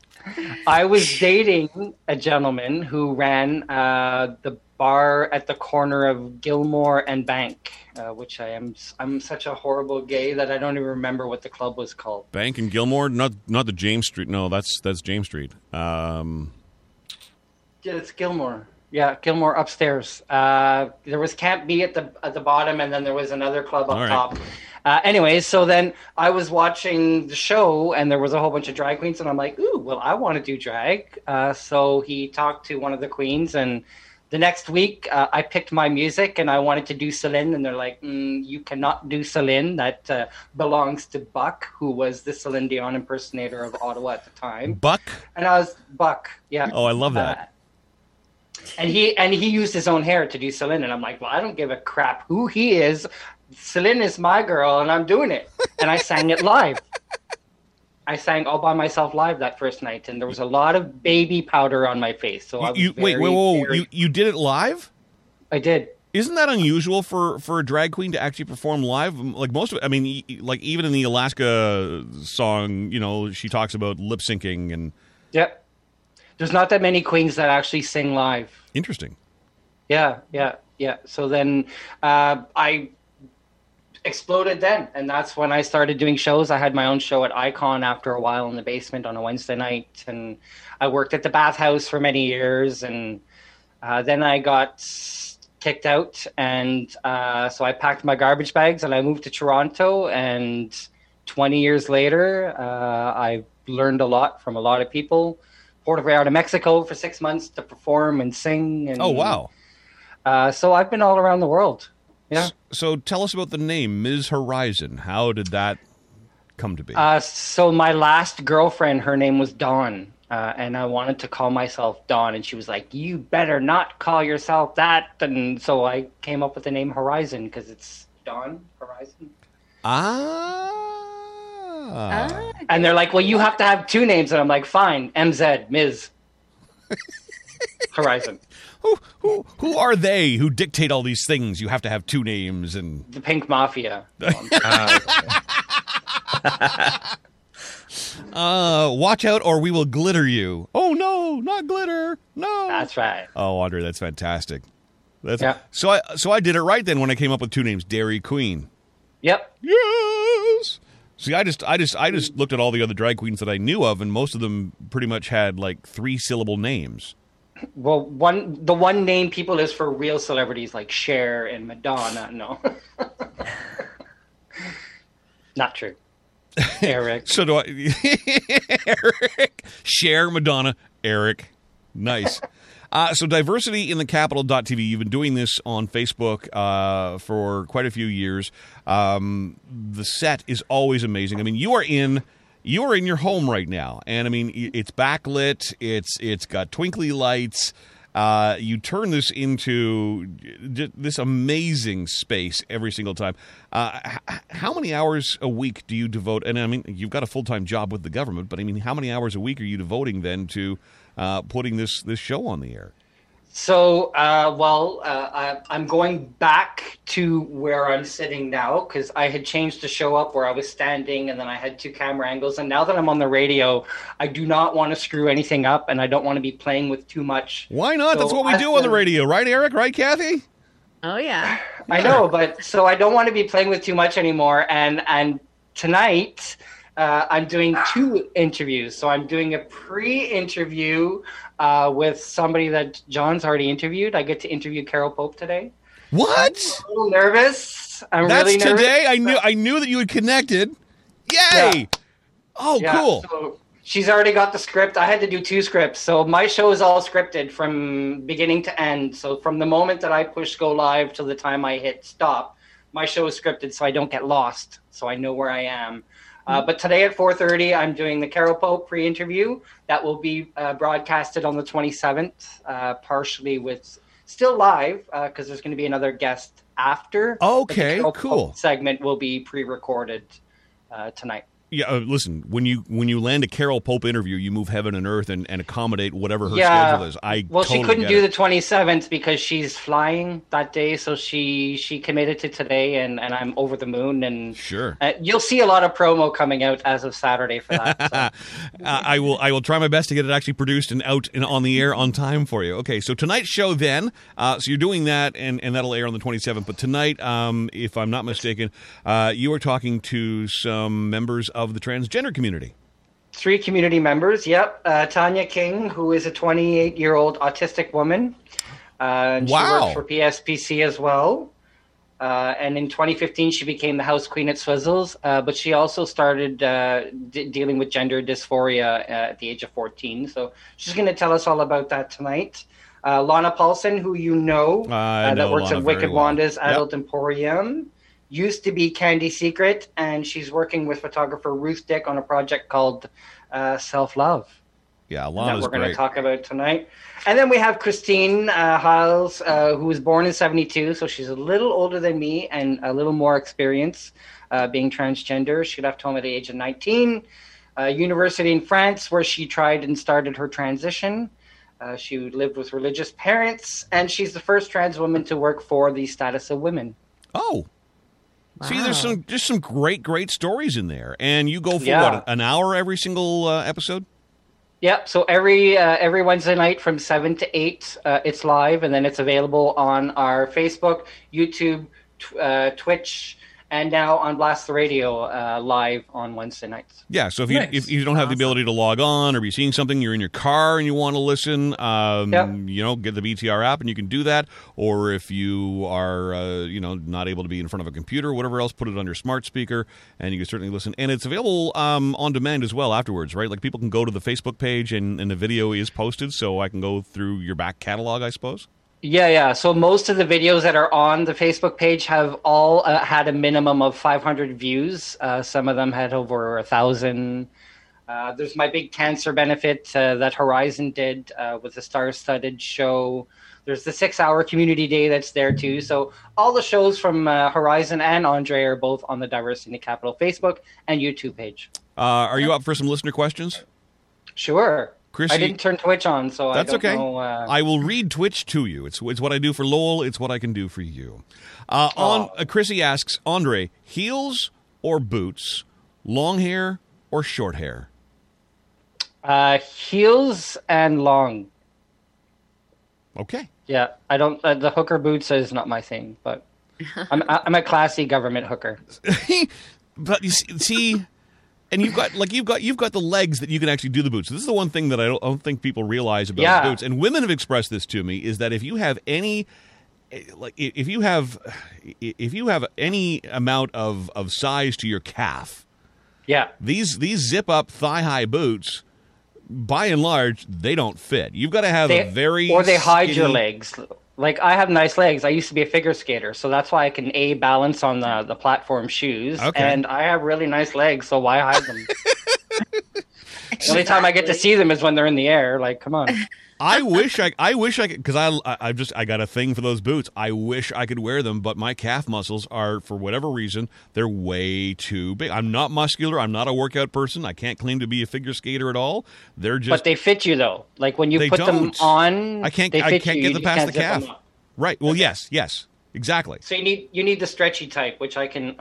I was dating a gentleman who ran uh, the bar at the corner of Gilmour and Bank, uh, which I am. I'm such a horrible gay that I don't even remember what the club was called. Bank and Gilmour, not not the James Street. No, that's that's James Street. Um, Yeah, it's Gilmour. Yeah, Gilmour upstairs. Uh, there was Camp B at the at the bottom, and then there was another club up right. top. Uh, anyways, so then I was watching the show, and there was a whole bunch of drag queens, and I'm like, "Ooh, well, I want to do drag." Uh, so he talked to one of the queens, and the next week, uh, I picked my music and I wanted to do Celine, and they're like, mm, "You cannot do Celine. That uh, belongs to Buck, who was the Celine Dion impersonator of Ottawa at the time." Buck. And I was Buck, yeah. Oh, I love that. Uh, and he and he used his own hair to do Celine, and I'm like, well, I don't give a crap who he is. Celine is my girl, and I'm doing it. And I sang it live. I sang all by myself live that first night, and there was a lot of baby powder on my face. So I was You, wait, very, wait, whoa, very- you you did it live? I did. Isn't that unusual for for a drag queen to actually perform live? Like most of I mean, like even in the Alaska song, you know, she talks about lip syncing and Yep. There's not that many queens that actually sing live. interesting. Yeah, yeah, yeah. So then uh, I exploded then, and that's when I started doing shows. I had my own show at Icon after a while in the basement on a Wednesday night, and I worked at the bathhouse for many years, and uh, then I got kicked out, and uh, so I packed my garbage bags and I moved to Toronto, and 20 years later, uh, I learned a lot from a lot of people. Puerto Vallarta, Mexico, for six months to perform and sing. And, Oh wow! uh, so I've been all around the world. Yeah. So tell us about the name Ms. Horizon. How did that come to be? Uh, so my last girlfriend, her name was Dawn, uh, and I wanted to call myself Dawn, and she was like, "You better not call yourself that." And so I came up with the name Horizon because it's Dawn Horizon. ah. And they're like, "Well, you have to have two names," and I'm like, "Fine, MZ, Ms. Horizon, Who who who are they who dictate all these things? You have to have two names and the Pink Mafia." Uh, watch out or we will glitter you. Oh no, not glitter. No. That's right. Oh, Andre, that's fantastic. That's Yeah. so I so I did it right then when I came up with two names, Dairy Queen. Yep. Yes. See, I just I just I just looked at all the other drag queens that I knew of and most of them pretty much had like three syllable names. Well, one the one name people is for real celebrities like Cher and Madonna. No, not true. Eric. So do I Eric share Madonna Eric. Nice. Uh, so diversity in the capital.tv you've been doing this on facebook uh, for quite a few years um, the set is always amazing i mean you are in you are in your home right now and i mean it's backlit it's it's got twinkly lights uh, you turn this into this amazing space every single time. Uh, h- how many hours a week do you devote? And I mean, you've got a full time job with the government, but I mean, how many hours a week are you devoting then to uh, putting this this show on the air? So, uh, well, uh, I, I'm going back to where I'm sitting now because I had changed the show up where I was standing and then I had two camera angles. And now that I'm on the radio, I do not want to screw anything up and I don't want to be playing with too much. Why not? That's what we do on the radio, right, Eric? Right, Kathy? Oh yeah. I know, but so I don't want to be playing with too much anymore. And and tonight uh, I'm doing two interviews. So I'm doing a pre-interview uh, with somebody that John's already interviewed. I get to interview Carol Pope today. What? A little nervous. I'm That's really nervous. today. I knew I knew that you had connected. Yay! Oh, Yeah, cool. So she's already got the script. I had to do two scripts. So my show is all scripted from beginning to end. So from the moment that I push go live till the time I hit stop, my show is scripted so I don't get lost. So I know where I am. Uh, but today at 4:30, I'm doing the Carol Pope pre-interview that will be uh, broadcasted on the 27th, uh, partially with still live because there's going to be another guest after. Okay, cool. Pope segment will be pre-recorded uh, tonight. Yeah, uh, listen. When you when you land a Carol Pope interview, you move heaven and earth and, and accommodate whatever her Yeah. schedule is. I Well, totally she couldn't do it. the 27th because she's flying that day, so she she committed to today, and and I'm over the moon, and Sure. uh, you'll see a lot of promo coming out as of Saturday for that. so. Uh, I will. I will try my best to get it actually produced and out and on the air on time for you. Okay, so tonight's show then. Uh, so you're doing that, and, and that'll air on the 27th. But tonight, um, if I'm not mistaken, uh, you are talking to some members of the transgender community. Three community members. Yep, uh, Tanya King, who is a 28 year old autistic woman. Uh, and Wow. She works for PSPC as well. Uh, and in 2015, she became the house queen at Swizzles. Uh, but she also started uh, d- dealing with gender dysphoria uh, at the age of 14. So she's going to tell us all about that tonight. Uh, Lana Paulson, who you know, uh, know that works Lana at Wicked well. Wanda's Yep. Adult Emporium, used to be Candy Secret, and she's working with photographer Ruth Dick on a project called uh, Self Love Yeah, that we're going to talk about tonight. And then we have Christine uh, Hiles, uh, who was born in 72, so she's a little older than me and a little more experience uh, being transgender. She left home at the age of 19. Uh, university in France, where she tried and started her transition. Uh, she lived with religious parents, and she's the first trans woman to work for the status of women. Oh. See, there's some just some great, great stories in there, and you go for Yeah. what an hour every single uh, episode. Yep. So every uh, every Wednesday night from seven to eight, uh, it's live, and then it's available on our Facebook, YouTube, tw- uh, Twitch, and now on Blast the Radio uh, live on Wednesday nights. Yeah, so if you Nice. if you don't have the ability to log on or be seeing something, you're in your car and you want to listen, um, Yep. you know, get the BTR app and you can do that. Or if you are, uh, you know, not able to be in front of a computer, whatever else, put it on your smart speaker and you can certainly listen. And it's available um, on demand as well afterwards, right? Like people can go to the Facebook page and, and the video is posted, so I can go through your back catalog, I suppose. Yeah, yeah. So most of the videos that are on the Facebook page have all uh, had a minimum of 500 views. Uh, some of them had over a thousand. Uh, there's my big cancer benefit uh, that Horizon did uh, with the star-studded show. There's the six-hour community day that's there too. So all the shows from uh, Horizon and Andre are both on the Diversity in the Capital Facebook and YouTube page. Uh, are you up for some listener questions? Sure. Chrissy- I didn't turn Twitch on, so That's I don't okay. know. Uh, I will read Twitch to you. It's it's what I do for Lowell. It's what I can do for you. Uh, on uh, Chrissy asks Andre heels or boots, long hair or short hair. uh, heels and long. Okay. Yeah, I don't. Uh, the hooker boots is not my thing, but I'm I'm a classy government hooker. but you see, see, and you've got like you've got you've got the legs that you can actually do the boots. This is the one thing that I don't, I don't think people realize about Yeah. boots. And women have expressed this to me is that if you have any eh, like if you have if you have any amount of of size to your calf, Yeah, these these zip up thigh high boots by and large they don't fit you've got to have they, a very or they hide your legs. Like I have nice legs. I used to be a figure skater, so that's why I can a balance on the the platform shoes. Okay. And I have really nice legs, so why hide them? the only time I get to see them is when they're in the air. Like, come on. i wish i i wish i could because i I- i've just i got a thing for those boots i wish i could wear them but my calf muscles are for whatever reason they're way too big i'm not muscular i'm not a workout person i can't claim to be a figure skater at all they're just But they fit you though. Like when you put them don't. on, i can't They i can't you. get them past the can't zip them calf right well yes yes exactly So you need you need the stretchy type, which I can.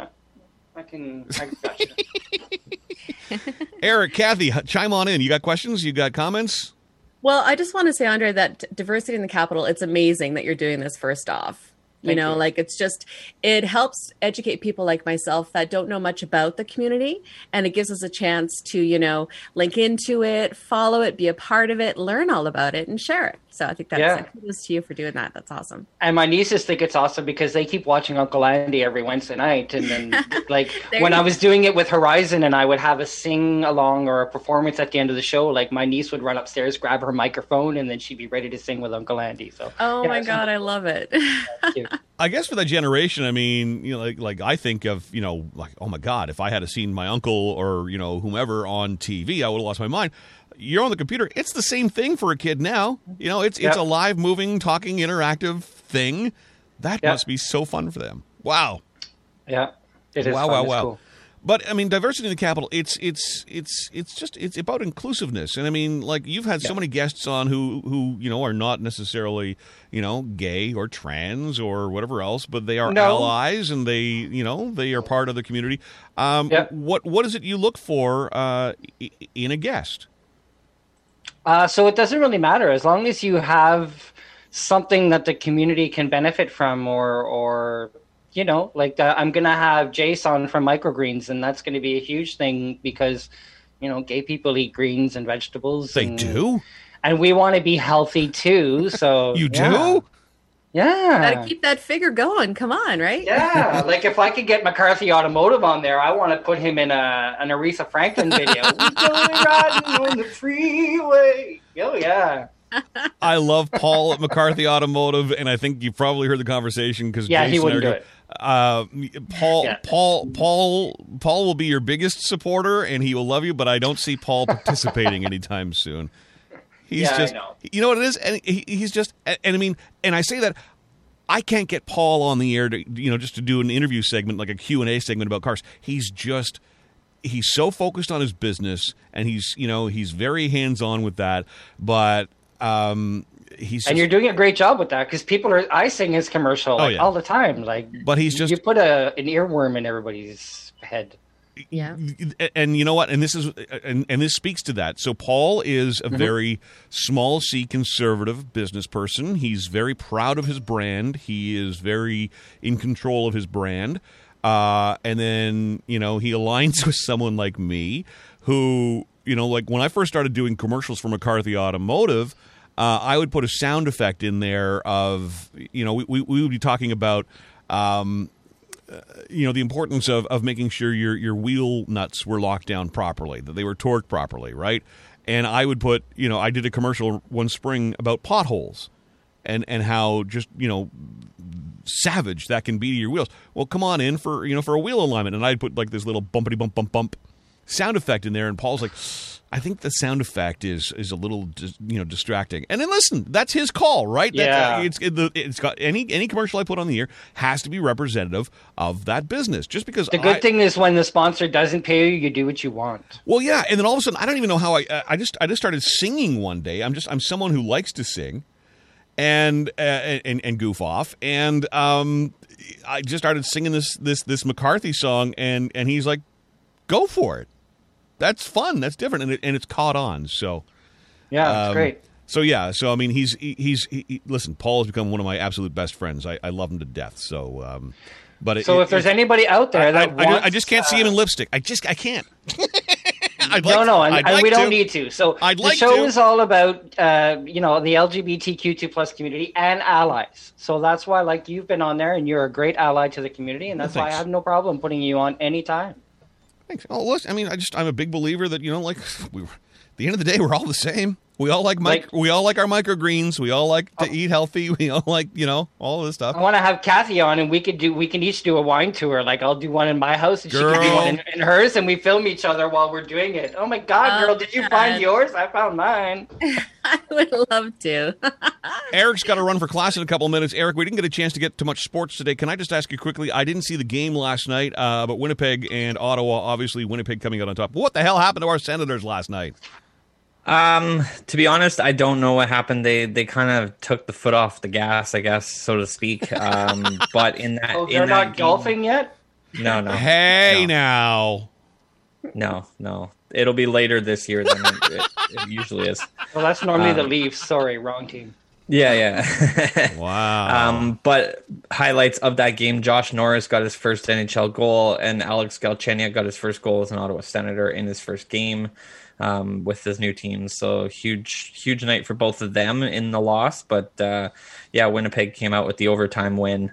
I can. I got you. eric kathy chime on in you got questions you got comments Well, I just want to say, Andre, that diversity in the capital, it's amazing that you're doing this first off. You Thank know, you. like it's just, it helps educate people like myself that don't know much about the community. And it gives us a chance to, you know, link into it, follow it, be a part of it, learn all about it, and share it. So I think that's Yeah. Uh, kudos to you for doing that. That's awesome. And my nieces think it's awesome because they keep watching Uncle Andy every Wednesday night. And then, like, when you I was doing it with Horizon and I would have a sing along or a performance at the end of the show, like, my niece would run upstairs, grab her microphone, and then she'd be ready to sing with Uncle Andy. So, Oh yeah, my it's God, I love it. I guess for that generation, I mean, you know, like, like I think of, you know, like, oh my God, if I had seen my uncle or, you know, whomever on TV, I would have lost my mind. You're on the computer. It's the same thing for a kid now. You know, it's it's a live, moving, talking, interactive thing. That Yep. must be so fun for them. Wow. Yeah. It is wow, fun. wow, It's wow. cool. But I mean, diversity in the capital. It's it's it's it's just it's about inclusiveness, and I mean, like you've had so many guests on who who you know are not necessarily you know gay or trans or whatever else, but they are No. allies and they you know they are part of the community. Um, Yeah. What what is it you look for uh, in a guest? Uh, so it doesn't really matter as long as you have something that the community can benefit from, or or you know, like uh, I'm gonna have Jason from Microgreens, and that's gonna be a huge thing because you know, gay people eat greens and vegetables. They and, do. and we want to be healthy too. So You yeah. do. Yeah. Gotta keep that figure going. Come on, right? Yeah, like if I could get McCarthy Automotive on there, I want to put him in a an Aretha Franklin video. we going riding on the freeway. Oh yeah, I love Paul at McCarthy Automotive, and I think you probably heard the conversation because Yeah, he wouldn't do it. Uh, Paul, Yeah. Paul, Paul, Paul will be your biggest supporter, and he will love you. But I don't see Paul participating anytime soon. He's Yeah, I just, know. you know what it is, and he, he's just, and, and I mean, and I say that I can't get Paul on the air to, you know, just to do an interview segment like a Q and A segment about cars. He's just, he's so focused on his business, and he's, you know, he's very hands on with that. But um, he's, And you're doing a great job with that because people are. I sing his commercial like, Oh, yeah. all the time. Like, But he's just- you put a an earworm in everybody's head. Yeah. and you know what? And this is and, and this speaks to that. So paul is a very small c conservative business person. He's very proud of his brand. He is very in control of his brand. Uh, and then you know he aligns with someone like me who you know like when i first started doing commercials for mccarthy automotive uh, i would put a sound effect in there of you know we, we, we would be talking about um, you know the importance of, of making sure your your wheel nuts were locked down properly, that they were torqued properly, right? And I would put, you know, I did a commercial one spring about potholes, and and how just you know savage that can be to your wheels. Well, come on in for you know for a wheel alignment, and I'd put like this little bumpity bump bump bump sound effect in there, and Paul's like. I think the sound effect is is a little you know distracting. And then listen, that's his call, right? Yeah. uh, it's it's got any any commercial I put on the air has to be representative of that business. Just because The good I- thing is when the sponsor doesn't pay you, you do what you want. well, yeah, and then all of a sudden, I don't even know how I. uh, I just I just started singing one day. I'm just I'm someone who likes to sing, and uh, and and goof off, and um, I just started singing this this this McCarthy song, and and he's like, "Go for it." That's fun. That's different, and it, and it's caught on. So. Yeah, it's Um, great. So yeah, so I mean, he's he, he's he, he- listen. Paul has become one of my absolute best friends. I, I love him to death. So, um, but it- So it- if there's it- anybody out there that I, I just, wants, I just can't see him uh, in lipstick. I just I can't. I'd no, like no, to. and, like we don't need to. So I'd the like show to. is all about, uh, you know, the LGBTQ2 plus community and allies. So that's why, like, you've been on there, and you're a great ally to the community, and that's why I have no problem putting you on anytime. Thanks. Oh, listen, I mean, I just I'm a big believer that you know, like we, at the end of the day, we're all the same. We all like, mic- Like- we all like our microgreens. We all like to eat healthy. We all like you know all of this stuff. I want to have Kathy on, and we could do. We can each do a wine tour. Like I'll do one in my house, and she can do one in, in hers, and we film each other while we're doing it. Oh my God, Oh, girl! Did you God. find yours? I found mine. I would love to. Eric's got to run for class in a couple of minutes. Eric, we didn't get a chance to get to much sports today. Can I just ask you quickly? I didn't see the game last night, uh, but Winnipeg and Ottawa, obviously Winnipeg coming out on top. What the hell happened to our Senators last night? Um, to be honest, I don't know what happened. They they kind of took the foot off the gas, I guess, so to speak. Um, but in that, Oh, in they're that not game- golfing yet. No, no, Hey no, now. no, no. It'll be later this year than it, it, it usually is. Well, that's normally the Um, Leafs. Sorry, wrong team. Yeah, yeah. Wow. Um, but highlights of that game: Josh Norris got his first NHL goal, and Alex Galchenyuk got his first goal as an Ottawa Senator in his first game um, with his new team. So huge, huge night for both of them in the loss. But uh, yeah, Winnipeg came out with the overtime win.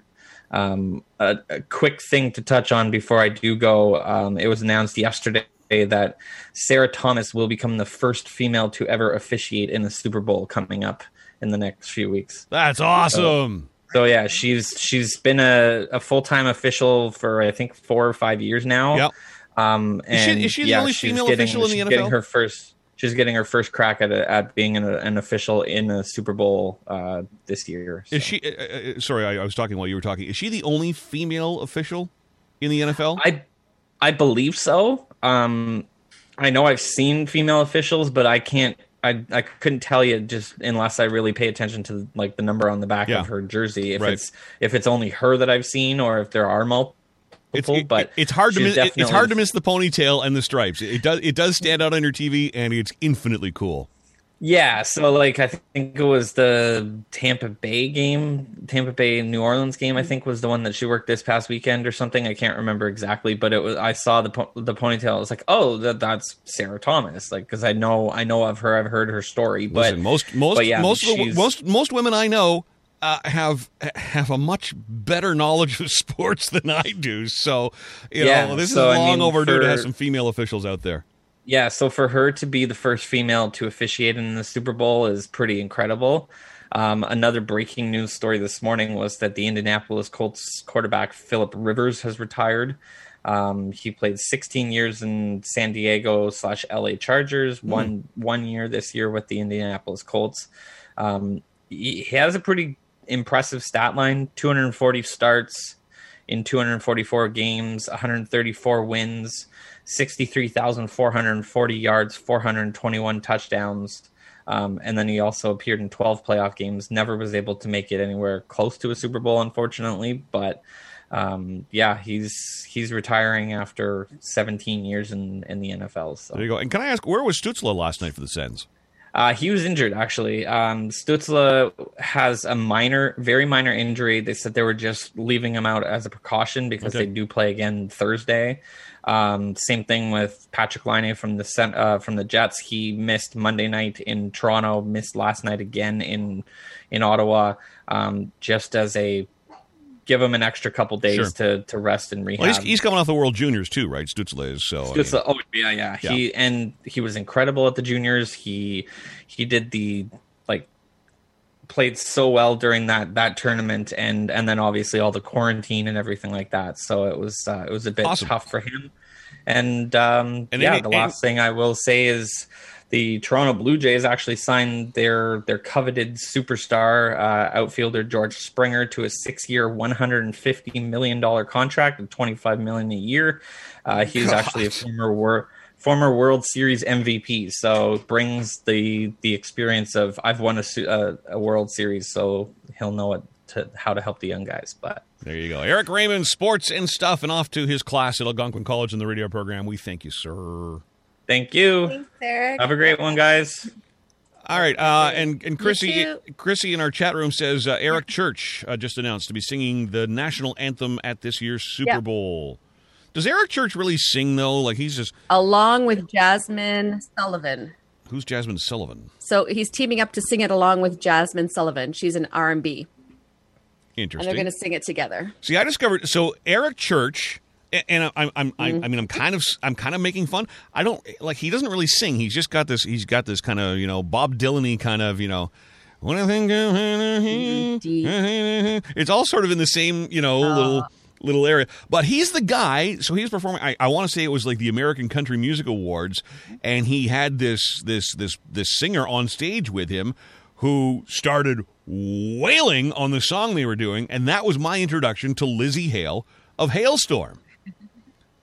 Um, a, a quick thing to touch on before I do go: um, it was announced yesterday that Sarah Thomas will become the first female to ever officiate in the Super Bowl coming up in the next few weeks. That's awesome. So yeah, she's she's been a, a full time official for I think four or five years now. Yep. Um, Is she- and is she the yeah, only she's female getting, official in the she's NFL? Getting her first. She's getting her first crack at a, at being an, an official in a Super Bowl uh, this year. Is she? Uh, uh, sorry, I, I was talking while you were talking. Is she the only female official in the NFL? I I believe so. Um, I know I've seen female officials, but I can't. I, I couldn't tell you just unless I really pay attention to like the number on the back Yeah. of her jersey if Right. it's if it's only her that I've seen or if there are multiple. It's, it- but it's hard to miss. It's hard to miss the ponytail and the stripes. It does. It does stand out on your TV, and it's infinitely cool. Yeah, so like I think it was the Tampa Bay game, Tampa Bay New Orleans game. I think was the one that she worked this past weekend or something. I can't remember exactly, but it was. I saw the po- the ponytail. I was like, oh, that that's Sarah Thomas, like because I know I know of her. I've heard her story, but Listen, most most yeah, most of the, most most women I know uh, have have a much better knowledge of sports than I do. So you Yeah, know, this so, is I long mean, overdue to have some female officials out there. Yeah, so for her to be the first female to officiate in the Super Bowl is pretty incredible. Um, another breaking news story this morning was that the Indianapolis Colts quarterback Philip Rivers has retired. Um, he played 16 years in San Diego slash LA Chargers, one one year this year with the Indianapolis Colts. Um, he has a pretty impressive stat line: 240 starts in 244 games, 134 wins, 63,440 yards, 421 touchdowns. Um, and then he also appeared in 12 playoff games. Never was able to make it anywhere close to a Super Bowl, unfortunately. But um, yeah, he's he's retiring after 17 years in, in the NFL. So There you go. And can I ask, where was Stützle last night for the Sens? Uh, he was injured actually. Um, Stützle has a minor, very minor injury. They said they were just leaving him out as a precaution because Okay. they do play again Thursday. Um, same thing with Patrik Laine from the Cent- uh, from the Jets. He missed Monday night in Toronto, missed last night again in in Ottawa, um, just as a give him an extra couple days Sure. to to rest and rehab. Well, he's, he's coming off the World Juniors too, right? Stützle is. So I mean, oh yeah, yeah, He and he was incredible at the juniors. He he did the like played so well during that that tournament and and then obviously all the quarantine and everything like that. So it was uh, it was a bit Awesome. tough for him. And um And yeah, any- the last thing I will say is the Toronto Blue Jays actually signed their their coveted superstar uh, outfielder George Springer to a six-year, one hundred and fifty million dollar contract of twenty-five million a year. Uh, he's actually a former war, former World Series MVP, so brings the the experience of I've won a, su- a, a World Series, so he'll know it to how to help the young guys. But There you go. Eric Raymond, sports and stuff, and off to his class at Algonquin College in the radio program. We thank you, sir. Thank you. Thanks, Eric. Have a great one, guys. All right, uh, and and Chrissy, too. Chrissy in our chat room says uh, Eric Church uh, just announced to be singing the national anthem at this year's Super Yeah. Bowl. Does Eric Church really sing though? Like he's just Along with Jazmine Sullivan. who's Jazmine Sullivan? So he's teaming up to sing it along with Jazmine Sullivan. She's an R and B, Interesting. and Interesting. they're going to sing it together. See, I discovered so Eric Church, a- and I'm, I'm, I'm Mm-hmm. I mean, I'm kind of, I'm kind of making fun. I don't like. He doesn't really sing. He's just got this. He's got this kind of, you know, Bob Dylan-y kind of, you know. When I think of it's all sort of in the same, you know, little little area. But he's the guy. So he's performing. I, I want to say it was like the American Country Music Awards, and he had this this this this singer on stage with him who started wailing on the song they were doing, and that was my introduction to Lzzy Hale of Halestorm.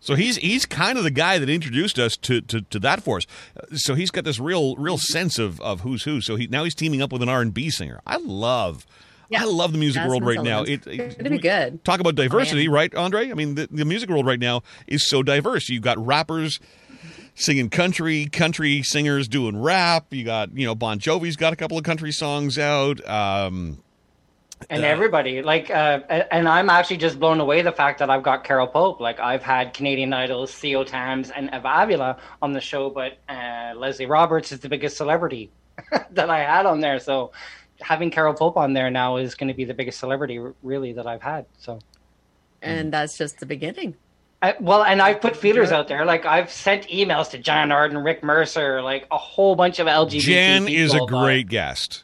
So he's he's kind of the guy that introduced us to, to, to that force. So he's got this real real sense of, of who's who. So he now he's teaming up with an R and B singer. I love yeah. I love the music world Jazmine right now. It, it- gonna be good. Talk about diversity, yeah. right, Andre? I mean, the, the music world right now is so diverse. You've got rappers singing country, country singers doing rap. You got you know Bon Jovi's got a couple of country songs out. Um, and everybody like uh and i'm actually just blown away the fact that i've got carol pope like i've had canadian idols theo tams and eva avila on the show but uh leslie roberts is the biggest celebrity that i had on there so having carol pope on there now is going to be the biggest celebrity really that i've had so And that's just the beginning. I, well, and I've put feelers out there. Like I've sent emails to Jann Arden, Rick Mercer, like a whole bunch of LGBT. Jann is a great guest.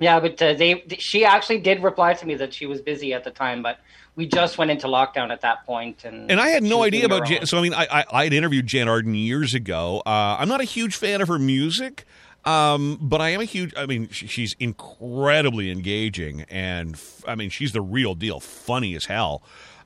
Yeah, but uh, they she actually did reply to me that she was busy at the time, but we just went into lockdown at that point, and And I had no idea about Jann. So I mean, I, I had interviewed Jann Arden years ago. Uh, I'm not a huge fan of her music, um, but I am a huge. I mean, she's incredibly engaging, and f- I mean, she's the real deal, funny as hell.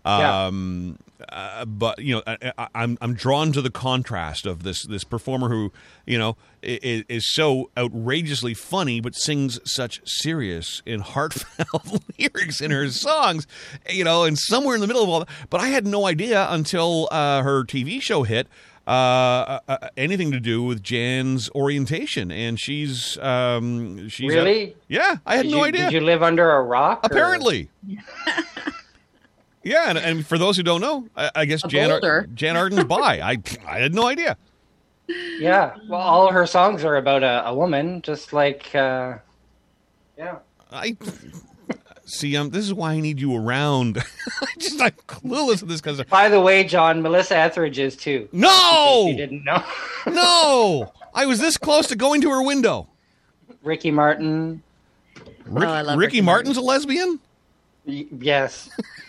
Yeah. Um, uh, but you know, I, I, I'm I'm drawn to the contrast of this this performer who you know is, is so outrageously funny, but sings such serious and heartfelt lyrics in her songs. You know, and somewhere in the middle of all that. But I had no idea until uh, her TV show hit. Uh, uh, uh, anything to do with Jann's orientation, and she's um, she's Really? yeah. I had Did no you, idea. Did you live under a rock? or- Apparently. yeah, and, and for those who don't know, I, I guess A Jan, boulder. Jann Arden's bi. I I had no idea. Yeah. Well, all her songs are about a, a woman, just like. Uh, yeah. I See, um, this is why I need you around. I just I'm clueless at this because By the way, John, Melissa Etheridge is too. no, You didn't know. no, I was this close to going to her window. Ricky Martin. Rick, Oh, I love Ricky, Ricky Martin's a lesbian. Y- yes.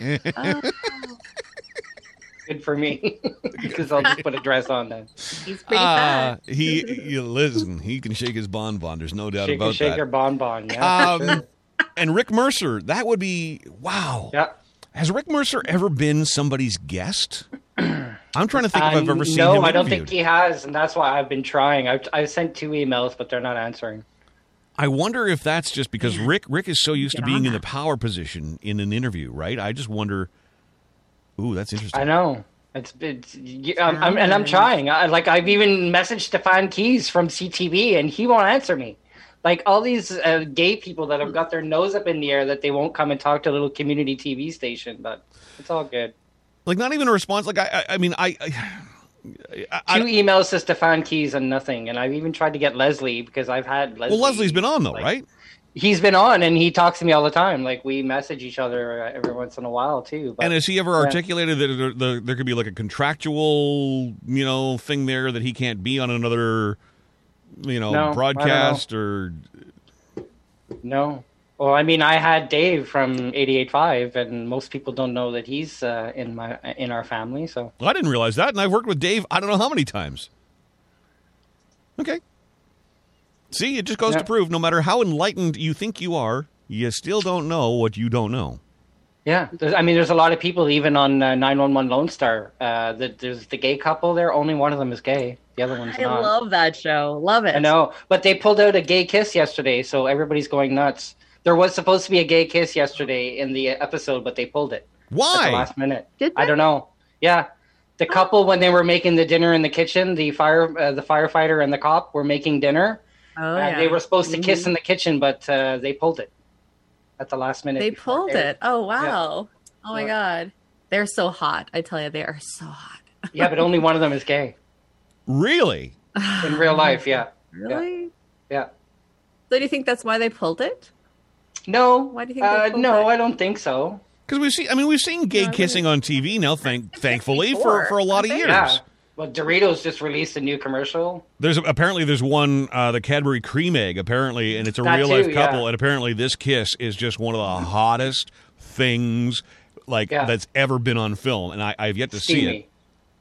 Good for me. Because I'll just put a dress on then. He's pretty Uh, fat. he, you listen. He can shake his bonbon. There's no doubt Shaker, about shaker, that. bonbon. Yeah. for Um, sure. and Rick Mercer, that would be wow. yeah. Has Rick Mercer ever been somebody's guest? I'm trying to think if I've Um, ever seen no, him No, I don't think he has, and that's why I've been trying. I've, I've sent two emails, but they're not answering. I wonder if that's just because Rick Rick is so used to being in the power position in an interview, right? I just wonder. Ooh, that's interesting. I know. It's, it's y- um, I'm, and I'm trying. I, like I've even messaged Stefan Keyes from CTV, and he won't answer me. Like all these uh, gay people that have got their nose up in the air that they won't come and talk to a little community TV station, but it's all good. Like not even a response. Like I, I, I mean, I, I, I, Two emails to Stefan Keyes and nothing, and I've even tried to get Leslie because I've had Leslie. well, Leslie's been on though, like, right? He's been on, and he talks to me all the time. Like we message each other every once in a while too. But And has he ever yeah. articulated that there, there, there could be like a contractual, you know, thing there that he can't be on another, you know, No, don't know. broadcast or No. Well, I mean, I had Dave from 88.5, and most people don't know that he's uh, in my in our family. So Well, I didn't realize that, and I've worked with Dave. I don't know how many times. Okay. See, it just goes Yeah. to prove no matter how enlightened you think you are, you still don't know what you don't know. yeah, there's, I mean, there's a lot of people even on uh, 911 Lone Star. Uh, that there's the gay couple there. Only one of them is gay. The other one's I not. I love that show. Love it. I know, but they pulled out a gay kiss yesterday, so everybody's going nuts. There was supposed to be a gay kiss yesterday in the episode, but they pulled it. Why? At the last minute. Did they? I don't know. Yeah, the couple when they were making the dinner in the kitchen, the fire, uh, the firefighter and the cop were making dinner. Oh, Uh, yeah. They were supposed to Mhm. kiss in the kitchen, but uh, they pulled it at the last minute. They pulled aired. it. Oh wow. Oh my god. They're so hot. I tell you, they are so hot. Yeah, but only one of them is gay Really? in real life. Yeah, Really? yeah. So do you think that's why they pulled it? No, Why do you think they Uh, no, it? I don't think so. Because we've seen. I mean, we've seen gay Yeah, I kissing on TV now. Thank, thankfully, for for a lot of years. Yeah. Well, Doritos just released a new commercial. There's apparently there's one uh, the Cadbury cream egg apparently, and it's a That real life couple, yeah. and apparently this kiss is just one of the hottest things like Yeah. that's ever been on film, and I, I've yet to see it.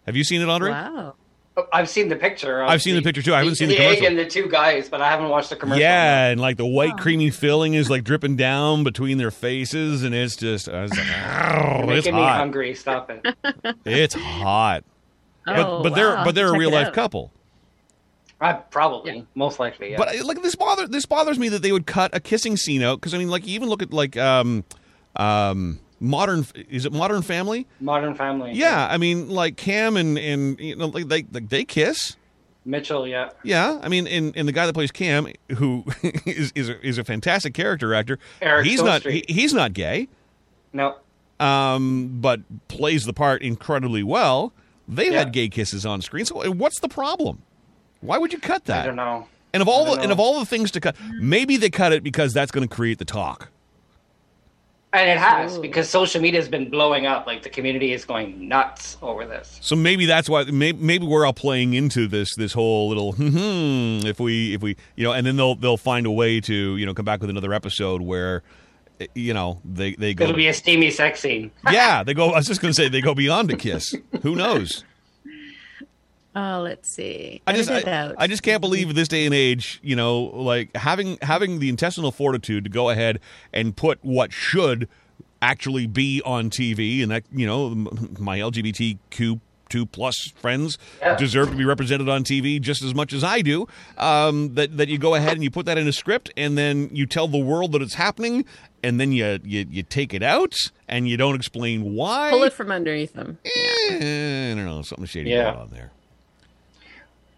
Have you seen it, Audrey? Wow. Oh, I've seen the picture. I've seen the picture, too. I haven't seen the egg commercial. and the two guys, but I haven't watched the commercial. Yeah, and like the white creamy filling is like dripping down between their faces, and it's just I was like, "Argh, You're it's making me hot. hungry. Stop it. It's hot. But Oh, but they're but they're a real life out. couple. I probably, most likely. Yeah. But uh, like this bother this bothers me that they would cut a kissing scene out because I mean like you even look at like um um modern is it Modern Family? Modern Family. Yeah, I mean like Cam and and you know like they like they kiss. Mitchell. Yeah. Yeah, I mean, and, and the guy that plays Cam, who is is a, is a fantastic character actor, Eric he's not he, he's not gay, No. um, but plays the part incredibly well. They've Yeah. had gay kisses on screen, so what's the problem? Why would you cut that I don't know. And of all the and of all the things to cut, maybe they cut it because that's going to create the talk. And it has Ooh. because social media has been blowing up. Like the community is going nuts over this. So maybe that's why maybe, maybe we're all playing into this this whole little hmm, if we if we you know, and then they'll they'll find a way to you know come back with another episode where eh, you know they they go It'll be a steamy sex scene. yeah they go I was just going to say they go beyond a kiss. Who knows? Oh, let's see. I just I, out. I just can't believe this day and age, you know, like having having the intestinal fortitude to go ahead and put what should actually be on TV, and that you know, my LGBTQ two plus friends Yeah. deserve to be represented on TV just as much as I do. Um, that that you go ahead and you put that in a script, and then you tell the world that it's happening, and then you you, you take it out, and you don't explain why. pull it from underneath them. Eh, I don't know, something shady Yeah. going on there.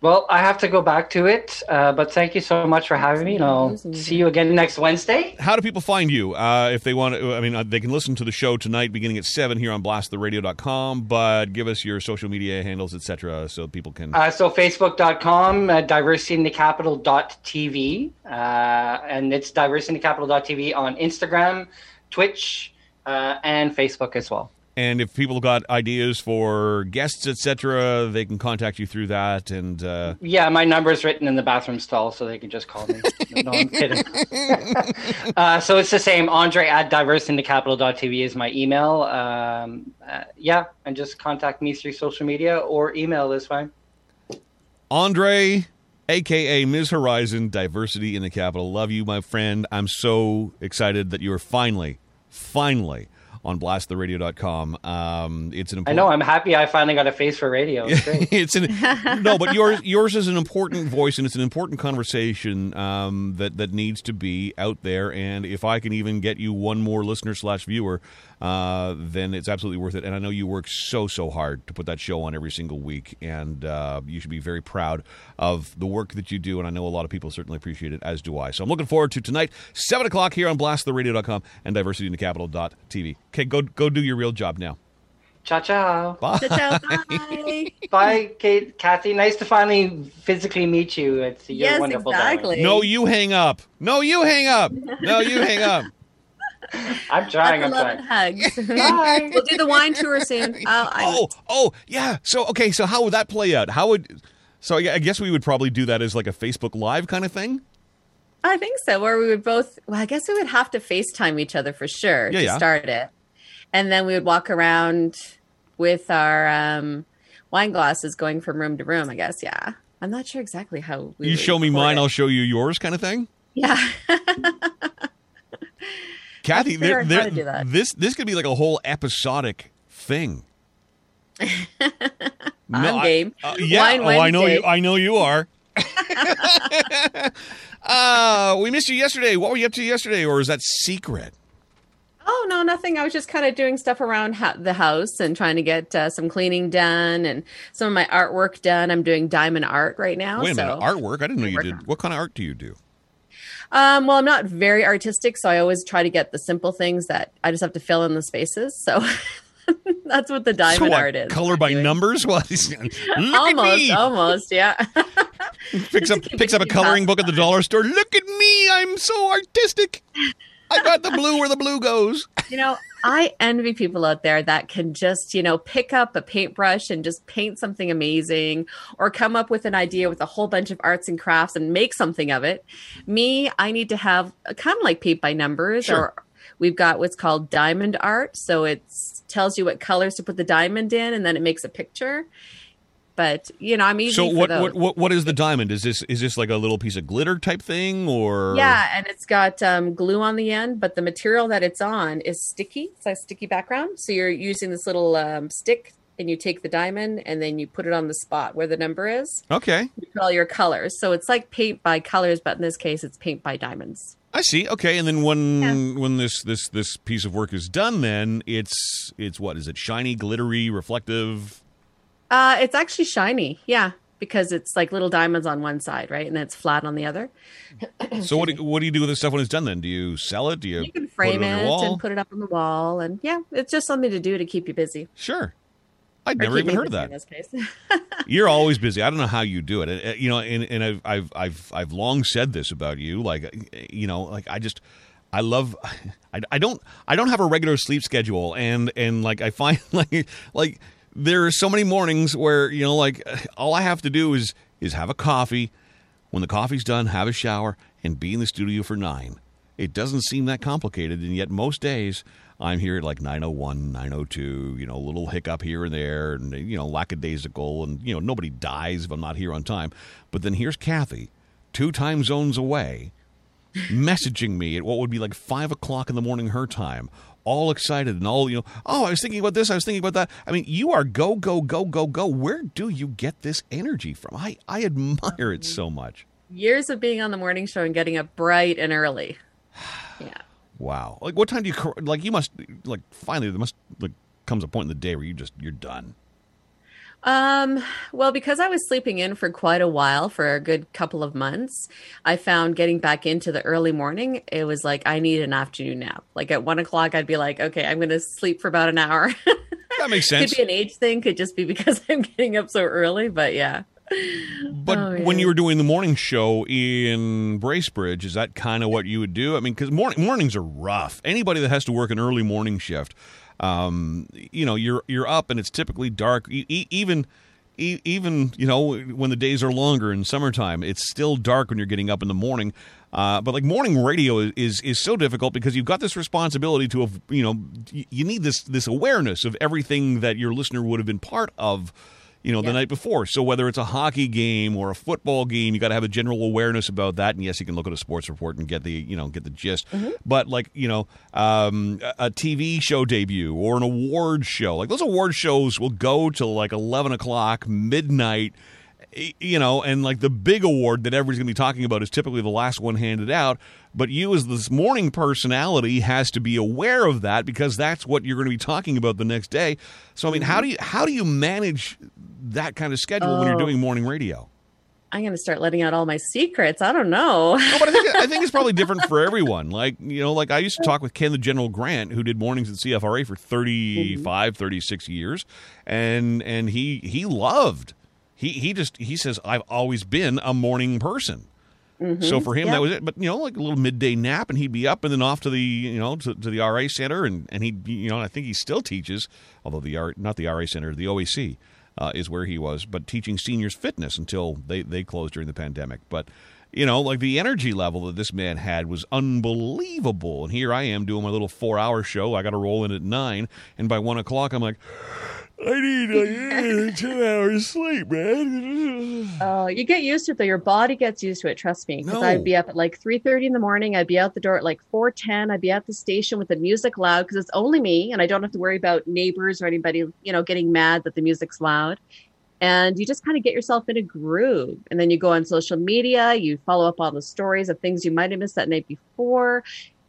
Well, I have to go back to it, uh, but thank you so much for having me, and I'll see you again next Wednesday. how do people find you uh, if they want to? I mean, uh, they can listen to the show tonight beginning at 7 here on blasttheradio.com, but give us your social media handles, etc., so people can. Uh, so facebook.com, uh, diversityinthecapital.tv, uh, and it's diversityinthecapital.tv on Instagram, Twitch, uh, and Facebook as well. And if people got ideas for guests, etc., they can contact you through that. And uh, Yeah, my number is written in the bathroom stall, so they can just call me. no, I'm kidding. uh, so it's the same. Andre at diversitycapital.tv is my email. Um, uh, yeah, and just contact me through social media or email is fine. Andre, aka Ms. Horizon, diversity in the capital. Love you, my friend. I'm so excited that you are finally, finally on blasttheradio.com. Um, it's an I important know. I'm happy I finally got a face for radio. It's it's an no, but yours yours is an important voice and it's an important conversation um, that that needs to be out there. And if I can even get you one more listener slash viewer, uh, then it's absolutely worth it. And I know you work so so hard to put that show on every single week, and uh, you should be very proud of the work that you do. And I know a lot of people certainly appreciate it, as do I. So I'm looking forward to tonight, seven o'clock here on BlastTheRadio.com and DiversityInTheCapital.tv. Okay, go go do your real job now. Ciao, ciao. Bye. Ciao, bye. Bye, Kate, Kathy. Nice to finally physically meet you. It's you're yes, wonderful. darling. exactly. No, you hang up. No, you hang up. No, you hang up. I'm trying. I'm Lots of love and trying. hugs. Bye. we'll do the wine tour soon. I'll, I, Oh, oh, yeah. So, okay, so how would that play out? How would so? I I guess we would probably do that as like a Facebook Live kind of thing. I think so. Or we would both. Well, I guess we would have to FaceTime each other for sure Yeah, to yeah. start it, and then we would walk around with our um, wine glasses, going from room to room. I guess. Yeah. I'm not sure exactly how. We You would show me mine, it. I'll show you yours, kind of thing. Yeah. Kathy, figure there, out how there, to do that. this this could be like a whole episodic thing. I'm game. uh, yeah, Wine oh, I know you. I know you are. uh, we missed you yesterday. What were you up to yesterday, or is that secret? Oh no, nothing. I was just kind of doing stuff around ha- the house and trying to get uh, some cleaning done and some of my artwork done. I'm doing diamond art right now. Wait a so. minute, artwork. I didn't know you did. What kind of art do you do? Um, well, I'm not very artistic, so I always try to get the simple things that I just have to fill in the spaces. So that's what the so diamond what, art is. color by Doing. numbers. What? Almost, almost, yeah. picks up picks up a coloring book at the dollar store. Look at me, I'm so artistic. I got the blue where the blue goes. you know, I envy people out there that can just, you know, pick up a paintbrush and just paint something amazing or come up with an idea with a whole bunch of arts and crafts and make something of it. Me, I need to have kind of like paint by numbers Sure. or we've got what's called diamond art. So it tells you what colors to put the diamond in and then it makes a picture. But, you know, I'm easy So what, what what what is the diamond? Is this is this like a little piece of glitter type thing or Yeah, and it's got um, glue on the end, but the material that it's on is sticky. It's a sticky background. So you're using this little um, stick, and you take the diamond, and then you put it on the spot where the number is. Okay. You put all your colors. So it's like paint by colors, but in this case, it's paint by diamonds. I see. Okay, and then when when this this this piece of work is done, then it's it's what is it? Shiny, glittery, reflective. Uh, it's actually shiny, yeah, because it's like little diamonds on one side, right, and then it's flat on the other. So what do, what do you do with this stuff when it's done? Then do you sell it? Do you, You can frame it on it and put it up on the wall, and yeah, it's just something to do to keep you busy. sure. I'd never even heard of that. In this case. You're always busy. I don't know how you do it. Uh, You know, and, and I've, I've I've I've long said this about you. Like, uh, you know, like I just I love. I, I don't I don't have a regular sleep schedule, and and like I find like like there are so many mornings where you know like all I have to do is is have a coffee. When the coffee's done, have a shower and be in the studio for nine. It doesn't seem that complicated, and yet most days I'm here at like 901, 902, you know, a little hiccup here and there, and, you know, lackadaisical, and, you know, nobody dies if I'm not here on time. But then here's Kathy, two time zones away, messaging me at what would be like 5 o'clock in the morning her time, all excited and all, you know, oh, I was thinking about this, I was thinking about that. I mean, you are go, go, go, go, go. Where do you get this energy from? I, I admire it so much. Years of being on the morning show and getting up bright and early. Yeah. Wow. Like, what time do you like? You must like finally there must like comes a point in the day where you just you're done. Um, well, because I was sleeping in for quite a while, for a good couple of months, I found getting back into the early morning, it was like I need an afternoon nap. Like at one o'clock, I'd be like, okay, I'm going to sleep for about an hour. That makes sense. could be an age thing, could just be because I'm getting up so early, but yeah. But Oh, when you were doing the morning show in Bracebridge, is that kind of what you would do? I mean, because morning, mornings are rough. Anybody that has to work an early morning shift, um, you know, you're you're up and it's typically dark. E- even e- even you know when the days are longer in summertime, it's still dark when you're getting up in the morning. Uh, but like morning radio is, is is so difficult because you've got this responsibility to have you know you need this this awareness of everything that your listener would have been part of you know, the night before. So whether it's a hockey game or a football game, you got to have a general awareness about that. And yes, you can look at a sports report and get the you know get the gist. But like you know, um, a a TV show debut or an award show, like those award shows will go till like eleven o'clock midnight. You know, and like the big award that everybody's going to be talking about is typically the last one handed out. But you, as this morning personality, has to be aware of that because that's what you're going to be talking about the next day. So, I mean, how mm-hmm. do you how do you manage that kind of schedule when you're Oh. doing morning radio? I'm going to start letting out all my secrets. I don't know. No, but I think I think it's probably different for everyone. Like you know, like I used to talk with Ken the General Grant, who did mornings at CFRA for 35, mm-hmm. 36 years, and and he he loved. He he just he says I've always been a morning person. So for him Yeah. that was it. But you know, like a little midday nap, and he'd be up and then off to the you know to, to the RA center, and and he you know I think he still teaches, although the R, not the RA center, the OAC uh, is where he was, but teaching seniors fitness until they they closed during the pandemic. But you know, like the energy level that this man had was unbelievable. And here I am doing my little four hour show. I got to roll in at nine, and by one o'clock, I'm like. I need like two hours sleep, man. Oh, you get used to it though. Your body gets used to it. Trust me. Because No. I'd be up at like three thirty in the morning. I'd be out the door at like four ten. I'd be at the station with the music loud because it's only me, and I don't have to worry about neighbors or anybody, you know, getting mad that the music's loud. And you just kind of get yourself in a groove, and then you go on social media. You follow up on the stories of things you might have missed that night before.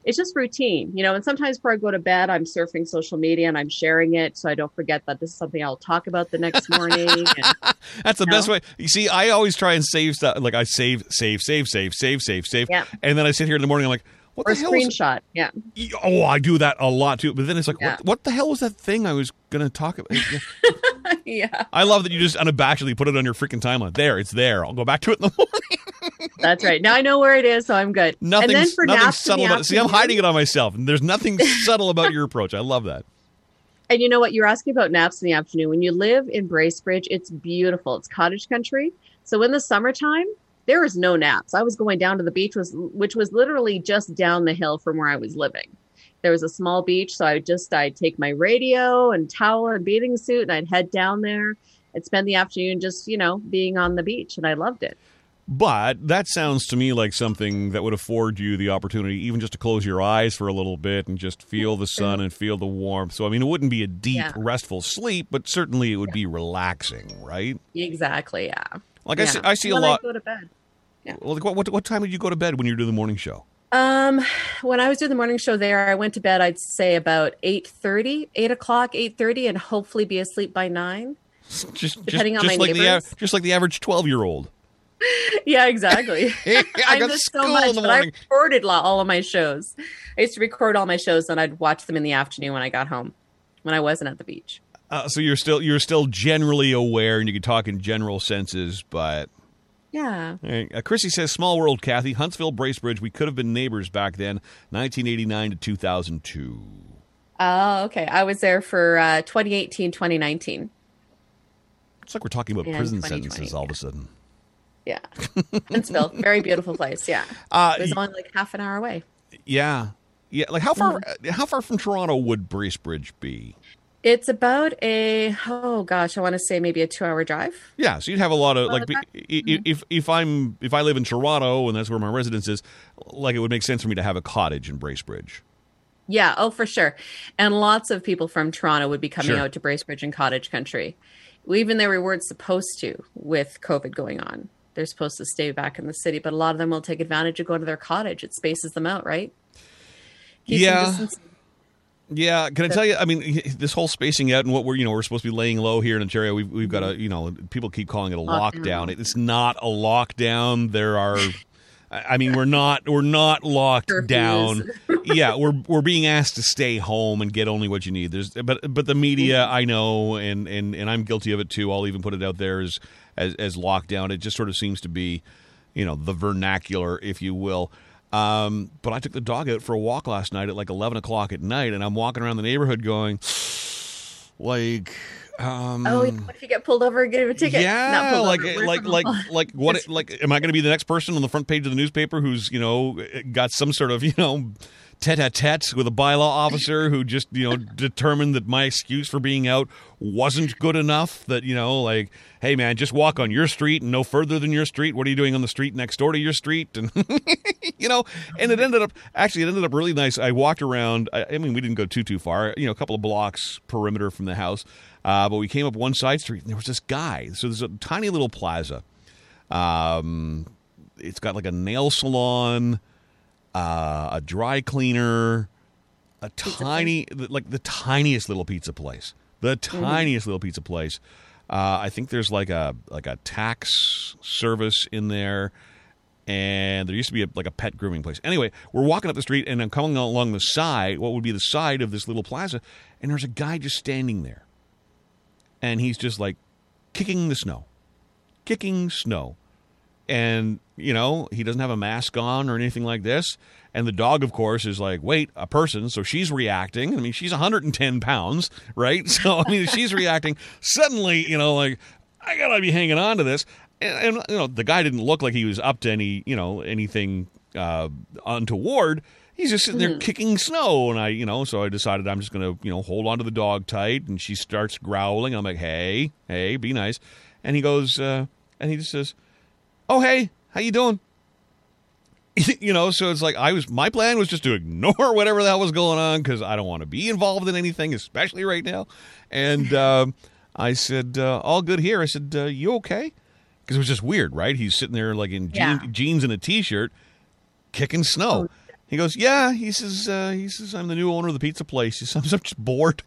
It's just routine, you know. And sometimes before I go to bed, I'm surfing social media and I'm sharing it so I don't forget that this is something I'll talk about the next morning. And, That's the best No. way. You see, I always try and save stuff. Like I save, save, save, save, save, save, save, Yeah. and then I sit here in the morning. I'm like, what or the hell? Screenshot, yeah. oh, I do that a lot too. But then it's like, Yeah. what, what the hell was that thing I was going to talk about? yeah, I love that you just unabashedly put it on your freaking timeline. There, it's there. I'll go back to it in the morning. that's right. Now I know where it is, so I'm good. Nothing, and then for nothing subtle about it. See, I'm hiding it on myself, and there's nothing subtle about your approach. I love that. And you know what? You're asking about naps in the afternoon. When you live in Bracebridge, it's beautiful. It's cottage country. So in the summertime, there is no naps. I was going down to the beach, was which was literally just down the hill from where I was living. There was a small beach, so I would just I'd take my radio and towel and bathing suit, and I'd head down there and spend the afternoon just you know being on the beach, and I loved it. But that sounds to me like something that would afford you the opportunity, even just to close your eyes for a little bit and just feel the sun and feel the warmth. So, I mean, it wouldn't be a deep, Yeah. restful sleep, but certainly it would be relaxing, right? Exactly. Yeah. Like I see, I see a And then I'd lot. Go to bed. Well, like what, what what time did you go to bed when you do the morning show? Um, when I was doing the morning show there, I went to bed. I'd say about 8.30, 8 o'clock, eight thirty, and hopefully be asleep by nine. Just just, Depending on just my like the neighbors. av- just like the average twelve year old. yeah, exactly. I I got school so much, in the but I recorded all of my shows. I used to record all my shows, and I'd watch them in the afternoon when I got home, when I wasn't at the beach. Uh, so you're still you're still generally aware, and you can talk in general senses, but Yeah. Right. Uh, Chrissy says, "Small world, Kathy. Huntsville, Bracebridge. We could have been neighbors back then, 1989 to 2002." Oh, okay. I was there for uh, 2018, 2019. It's like we're talking about And prison sentences all of a sudden. Yeah. Huntsville, very beautiful place. Yeah. Uh, It was only like half an hour away. yeah, yeah. Like how far? Mm-hmm. How far from Toronto would Bracebridge be? It's about a, oh gosh, I want to say maybe a two hour drive. Yeah, so you'd have a lot of like i- mm-hmm. if if I'm if I live in Toronto and that's where my residence is, like it would make sense for me to have a cottage in Bracebridge. Yeah, oh, for sure. And lots of people from Toronto would be coming Sure. out to Bracebridge and Cottage Country. Even though we weren't supposed to with COVID going on. They're supposed to stay back in the city, but a lot of them will take advantage of going to their cottage. It spaces them out, right? Keeps Yeah. Yeah, can I tell you? I mean, this whole spacing out and what we're you know we're supposed to be laying low here in Ontario. We've we've got a you know people keep calling it a lockdown. It's not a lockdown. There are, I I mean, we're not we're not locked Curfews. down. yeah, we're we're being asked to stay home and get only what you need. There's but but the media, mm-hmm. I know, and and and I'm guilty of it too. I'll even put it out there as as as lockdown. It just sort of seems to be, you know, the vernacular, if you will. Um, but I took the dog out for a walk last night at like 11 o'clock at night, and I'm walking around the neighborhood going, like, um, Oh, what if you get pulled over and get a ticket? Yeah, like over, like work like like what? Like, am I going to be the next person on the front page of the newspaper who's you know got some sort of you know tete-a-tete with a bylaw officer who just you know determined that my excuse for being out wasn't good enough? That you know, like, hey man, just walk on your street and no further than your street. What are you doing on the street next door to your street? And you know, and it ended up actually it ended up really nice. I walked around. I, I mean, we didn't go too too far. You know, a couple of blocks perimeter from the house. Uh, but we came up one side street and there was this guy. So there's a tiny little plaza. Um, it's got like a nail salon, uh, a dry cleaner, a tiny, like the tiniest little pizza place. The tiniest little pizza place. Uh, I think there's like a like a tax service in there, and there used to be a, like a pet grooming place. Anyway, we're walking up the street, and I'm coming along the side, what would be the side of this little plaza, and there's a guy just standing there, and he's just like kicking the snow, kicking snow, and you know he doesn't have a mask on or anything like this. And the dog, of course, is like, wait, a person. So she's reacting. I mean, she's 110 pounds, right? So, I mean, she's reacting. Suddenly, you know, like, I got to be hanging on to this. And, and, you know, the guy didn't look like he was up to any, you know, anything uh, untoward. He's just sitting there kicking snow. And I, you know, so I decided I'm just going to, you know, hold on to the dog tight. And she starts growling. I'm like, hey, hey, be nice. And he goes, uh, and he just says, oh, hey, how you doing? you know, so it's like I was. My plan was just to ignore whatever the hell was going on because I don't want to be involved in anything, especially right now. And um, I said, uh, "All good here." I said, uh, "You okay?" Because it was just weird, right? He's sitting there like in Yeah. jeans and a t-shirt, kicking snow. He goes, "Yeah." He says, uh, "He says I'm the new owner of the pizza place." He says, "I'm just bored."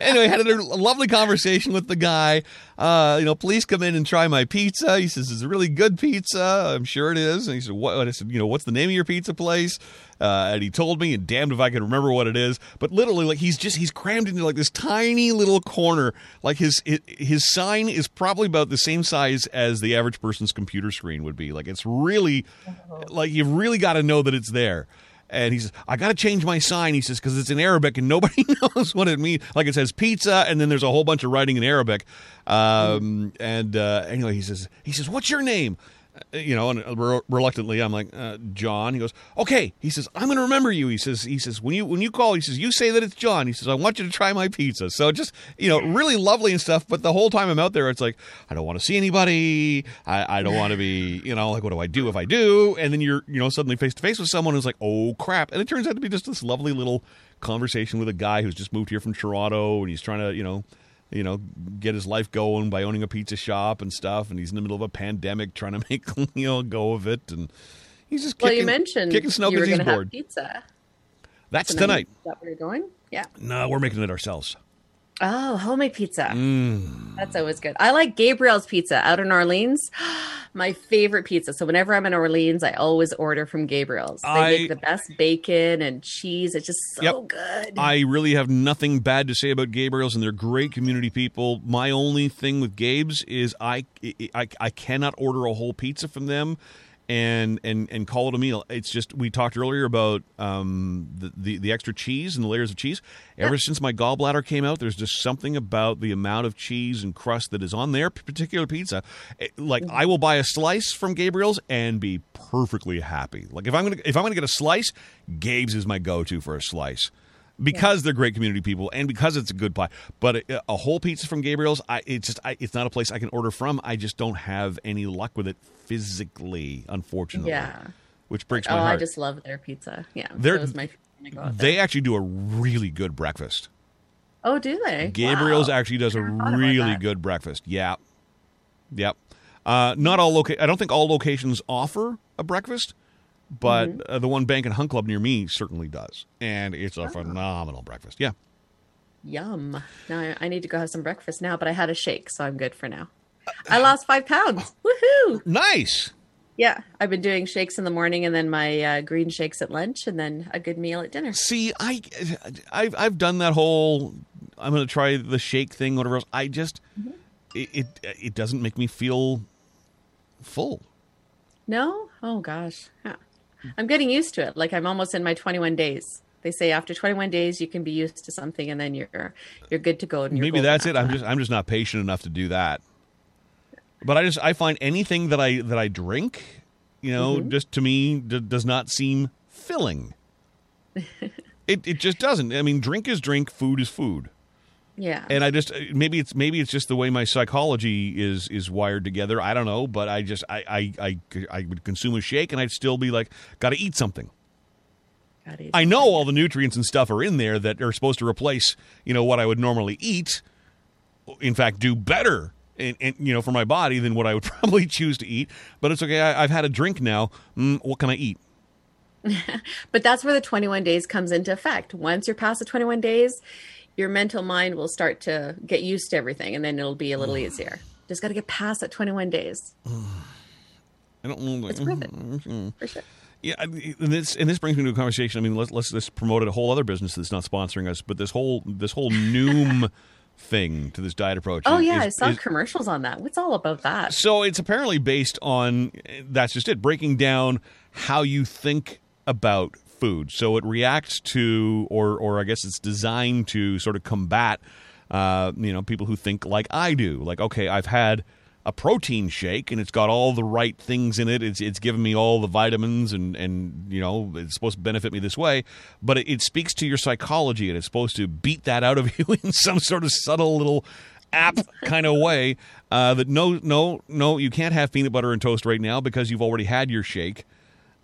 Anyway, I had a lovely conversation with the guy. Uh, you know, please come in and try my pizza. He says it's a really good pizza. I'm sure it is. And he said, what? and I said, you know, what's the name of your pizza place? Uh, and he told me, and damned if I could remember what it is. But literally, like he's just he's crammed into like this tiny little corner. Like his his, his sign is probably about the same size as the average person's computer screen would be. Like it's really, like you've really got to know that it's there. And he says, I got to change my sign. He says, because it's in Arabic and nobody knows what it means. Like it says pizza, and then there's a whole bunch of writing in Arabic. Um, and uh, anyway, he says, he says, what's your name? Uh, You know, and re- reluctantly, I'm like uh, John. He goes, okay. He says, I'm going to remember you. He says, he says, when you when you call, he says, you say that it's John. He says, I want you to try my pizza. So just you know, really lovely and stuff. But the whole time I'm out there, it's like I don't want to see anybody. I, I don't want to be, you know, like what do I do if I do? And then you're you know suddenly face to face with someone who's like, oh crap, and it turns out to be just this lovely little conversation with a guy who's just moved here from Toronto and he's trying to you know you know, get his life going by owning a pizza shop and stuff. And he's in the middle of a pandemic trying to make, you know, go of it. And he's just well, you mentioned kicking snow because he's going to have bored. pizza That's tonight. tonight. Is that where you're going? Yeah. No, we're making it ourselves. Oh, homemade pizza. Mm. That's always good. I like Gabriel's Pizza out in Orleans. My favorite pizza. So whenever I'm in Orleans, I always order from Gabriel's. They I- make the best bacon and cheese. It's just so Yep. good. I really have nothing bad to say about Gabriel's, and they're great community people. My only thing with Gabe's is I, I, I cannot order a whole pizza from them and and and call it a meal. It's just we talked earlier about um, the, the the extra cheese and the layers of cheese. Ever since my gallbladder came out, there's just something about the amount of cheese and crust that is on their particular pizza. Like I will buy a slice from Gabriel's and be perfectly happy. Like if I'm gonna if I'm gonna get a slice, Gabe's is my go-to for a slice because they're great community people and because it's a good pie. But a, a whole pizza from Gabriel's, I it's just I, it's not a place I can order from. I just don't have any luck with it physically, unfortunately. Yeah. which breaks my oh, my I just love their pizza. Yeah. They're- my favorite when I go out there. they actually do a really good breakfast. Oh, do they? Gabriel's Wow. actually does a Never thought about really good breakfast. Yeah, yep. Uh, not all loca- I don't think all locations offer a breakfast, but Mm-hmm. uh, the one bank and Hunt Club near me certainly does, and it's Oh. a phenomenal breakfast. Yeah. Yum. Now I, I need to go have some breakfast now, but I had a shake, so I'm good for now. I lost five pounds. Woohoo! Nice. Yeah, I've been doing shakes in the morning and then my uh, green shakes at lunch and then a good meal at dinner. See, I, I've I've done that whole. I'm going to try the shake thing, whatever else. I just, it, it it doesn't make me feel full. No? Oh gosh. Huh. I'm getting used to it. Like I'm almost in my 21 days. They say after 21 days you can be used to something and then you're you're good to go. And Maybe that's it. I'm that. just I'm just not patient enough to do that. But I just I find anything that I that I drink, you know, Mm-hmm. just to me d- does not seem filling. it it just doesn't. I mean, drink is drink, food is food. Yeah. and I just maybe it's maybe it's just the way my psychology is is wired together. I don't know, but I just I I I, I would consume a shake and I'd still be like, got to eat something. Gotta eat I know something. all the nutrients and stuff are in there that are supposed to replace you know what I would normally eat. In fact, do better. And, and you know, for my body than what I would probably choose to eat, but it's okay. I, I've had a drink now. Mm, what can I eat? But that's where the 21 days comes into effect. Once you're past the 21 days, your mental mind will start to get used to everything and then it'll be a little mm. easier. Just got to get past that 21 days. I don't know. It's worth it. Mm-hmm. For sure. Yeah, and this and this brings me to a conversation. I mean, let's let's just promote a whole other business that's not sponsoring us, but this whole this whole Noom thing to this diet approach. Oh is- yeah, I saw is- commercials on that. What's all about that? so it's apparently based on that's just it, breaking down how you think about food. So it reacts to, or or I guess it's designed to sort of combat, uh, you know, people who think like I do. Like, okay, I've had a protein shake and it's got all the right things in it. It's it's given me all the vitamins and and you know it's supposed to benefit me this way. But it, it speaks to your psychology and it's supposed to beat that out of you in some sort of subtle little app kind of way. Uh, that no no no you can't have peanut butter and toast right now because you've already had your shake.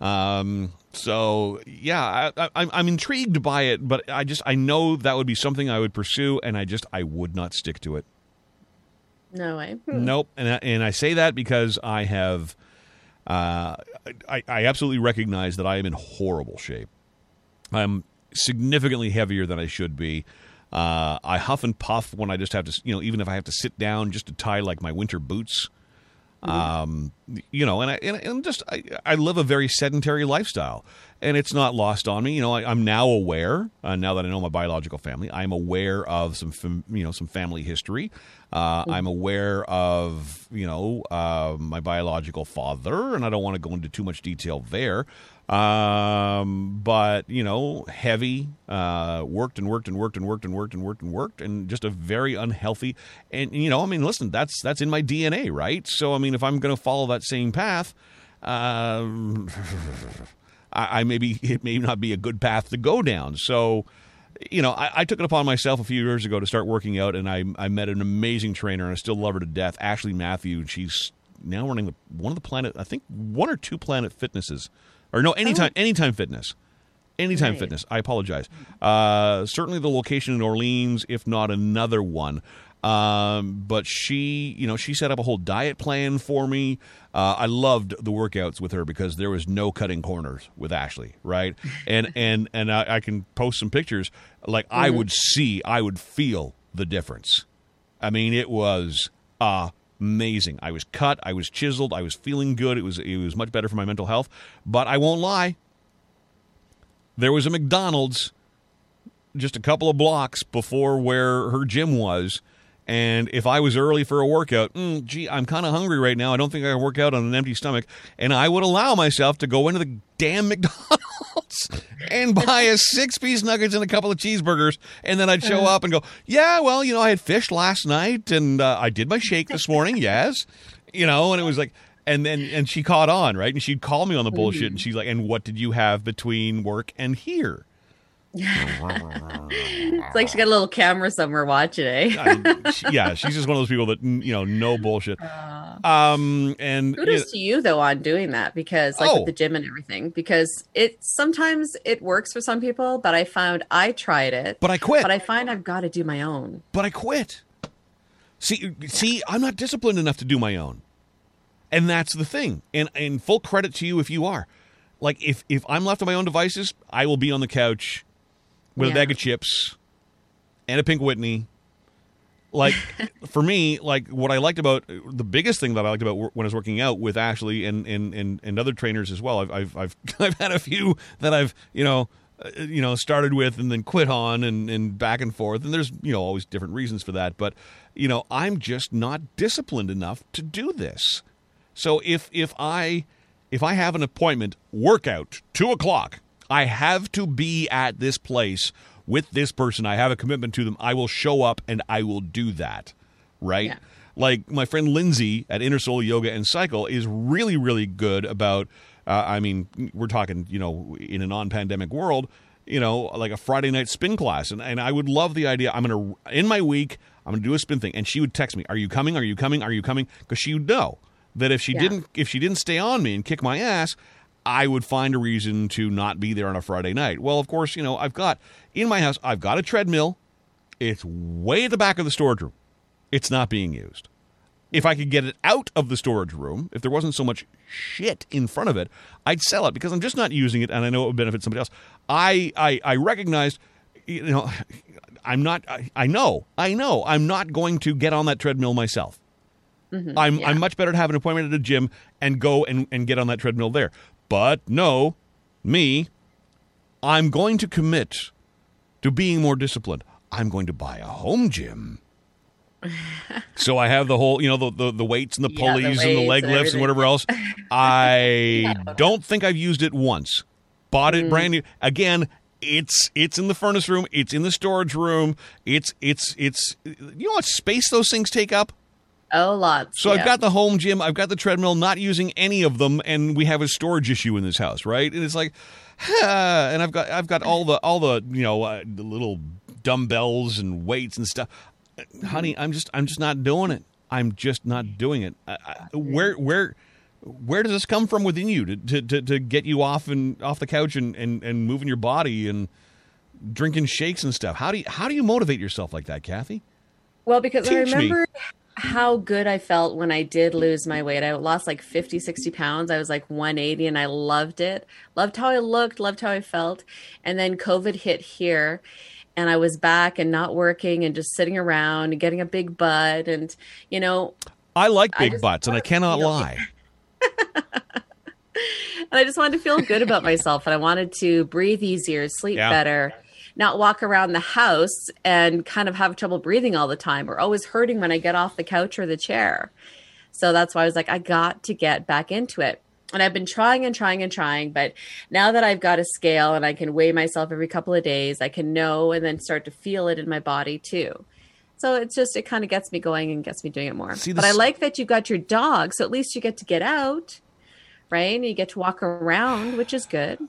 Um, so yeah, I, I, I'm intrigued by it, but I just I know that would be something I would pursue, and I just I would not stick to it. No way. Hmm. Nope. And I, and I say that because I have, uh, I, I absolutely recognize that I am in horrible shape. I'm significantly heavier than I should be. Uh, I huff and puff when I just have to, you know, even if I have to sit down just to tie like my winter boots. Um, you know, and I and, and just I, I live a very sedentary lifestyle, and it's not lost on me. You know, I, I'm now aware uh, now that I know my biological family. I'm aware of some fam, you know some family history. Uh, I'm aware of you know uh, my biological father, and I don't want to go into too much detail there. Um, but you know, heavy, uh, worked and worked and worked and worked and worked and worked and worked, and just a very unhealthy. And you know, I mean, listen, that's that's in my DNA, right? So I mean, if I'm going to follow that same path, um, I, I maybe it may not be a good path to go down. So. You know, I, I took it upon myself a few years ago to start working out, and I, I met an amazing trainer, and I still love her to death, Ashley Matthew. And she's now running the, one of the Planet, I think one or two Planet Fitnesses, or no, anytime, anytime fitness, anytime Right. fitness. I apologize. Uh, certainly the location in Orleans, if not another one. Um, but she, you know, she set up a whole diet plan for me. Uh, I loved the workouts with her because there was no cutting corners with Ashley, right? And and and I, I can post some pictures. Like I would see, I would feel the difference. I mean, it was amazing. I was cut, I was chiseled, I was feeling good. It was it was much better for my mental health. But I won't lie. There was a McDonald's just a couple of blocks before where her gym was. And if I was early for a workout, mm, gee, I'm kind of hungry right now. I don't think I can work out on an empty stomach. And I would allow myself to go into the damn McDonald's and buy a six piece nuggets and a couple of cheeseburgers. And then I'd show up and go, yeah, well, you know, I had fish last night and uh, I did my shake this morning. Yes. You know, and it was like, and then, and she caught on, right? And she'd call me on the bullshit and she's like, and what did you have between work and here? It's like she got a little camera somewhere watching it. I- she- yeah, she's just one of those people that you know, no bullshit. Um, and Kudos to you though on doing that because like Oh. with the gym and everything because it sometimes it works for some people but I found I tried it but I quit. but I find I've got to do my own. but I quit. See, see, I'm not disciplined enough to do my own, and that's the thing. And and full credit to you if you are. Like if if I'm left to my own devices, I will be on the couch with a bag of chips and a pink Whitney, like for me, like what I liked about the biggest thing that I liked about when I was working out with Ashley and and and, and other trainers as well. I've, I've I've I've had a few that I've you know uh, you know started with and then quit on and and back and forth. And there's you know always different reasons for that. But you know I'm just not disciplined enough to do this. So if if I if I have an appointment workout two o'clock, I have to be at this place with this person. I have a commitment to them. I will show up and I will do that. Right. Yeah. Like my friend Lindsay at Inner Soul Yoga and Cycle is really really good about. Uh, I mean, we're talking you know in a non-pandemic world. You know, like a Friday night spin class, and, and I would love the idea. I'm gonna in my week, I'm gonna do a spin thing, and she would text me, "Are you coming? Are you coming? Are you coming?" Because she would know that if she Yeah. didn't if she didn't stay on me and kick my ass, I would find a reason to not be there on a Friday night. Well, of course, you know, I've got in my house, I've got a treadmill. It's way at the back of the storage room. It's not being used. If I could get it out of the storage room, if there wasn't so much shit in front of it, I'd sell it because I'm just not using it and I know it would benefit somebody else. I I, I recognized you know I'm not I, I know, I know I'm not going to get on that treadmill myself. Mm-hmm. I'm yeah. I'm much better to have an appointment at a gym and go and, and get on that treadmill there. But no, me, I'm going to commit to being more disciplined. I'm going to buy a home gym. so I have the whole, you know, the the, the weights and the Yeah, the pulleys and the leg and lifts and whatever else. I don't think I've used it once. Bought Mm. it brand new. Again, it's it's in the furnace room. It's in the storage room. It's it's it's you know what space those things take up. Oh, lots. So I've got the home gym, I've got the treadmill, not using any of them, and we have a storage issue in this house, right? And it's like, and I've got I've got all the all the you know uh, the little dumbbells and weights and stuff. Honey, I'm just I'm just not doing it. I'm just not doing it. I, I, where where where does this come from within you to, to, to, to get you off and off the couch and, and, and moving your body and drinking shakes and stuff? How do you how do you motivate yourself like that, Kathy? Well, because I remember me. How good I felt when I did lose my weight. I lost like 50, 60 pounds. I was like 180 and I loved it. Loved how I looked, loved how I felt. And then COVID hit here and I was back and not working and just sitting around and getting a big butt. And, you know, I like big just butts, and I cannot lie. and I just wanted to feel good about myself and I wanted to breathe easier, sleep Yeah. better, not walk around the house and kind of have trouble breathing all the time or always hurting when I get off the couch or the chair. So that's why I was like, I got to get back into it. And I've been trying and trying and trying, but now that I've got a scale and I can weigh myself every couple of days, I can know and then start to feel it in my body too. So it's just it kind of gets me going and gets me doing it more. See, but I like that you've got your dog, so at least you get to get out, right? And you get to walk around, which is good.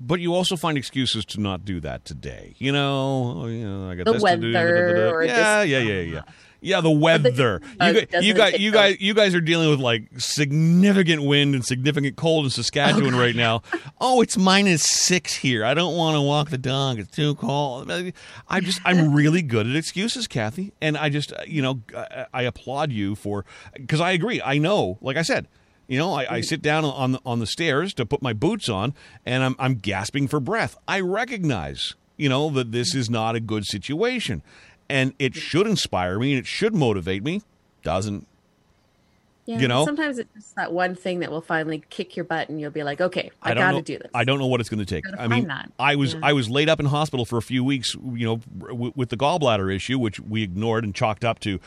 But you also find excuses to not do that today. You know, you know I got The this to do. da, da, da, weather yeah, this- yeah, yeah, yeah. Yeah, the weather. uh, you, gu- you guys, you guys, you guys are dealing with like significant wind and significant cold in Saskatchewan right now. Oh, it's minus six here. I don't want to walk the dog. It's too cold. I just, I'm really good at excuses, Kathy, and I just, uh, you know, I applaud you for because I agree. I know, like I said, you know, I, I sit down on the, on the stairs to put my boots on, and I'm I'm gasping for breath. I recognize, you know, that this is not a good situation, and it should inspire me and it should motivate me. Doesn't. Yeah, You know? sometimes it's just that one thing that will finally kick your butt, and you'll be like, "Okay, I, don't got to do this." I don't know what it's going to take. I mean, that. I was Yeah. I was laid up in hospital for a few weeks, you know, w- with the gallbladder issue, which we ignored and chalked up to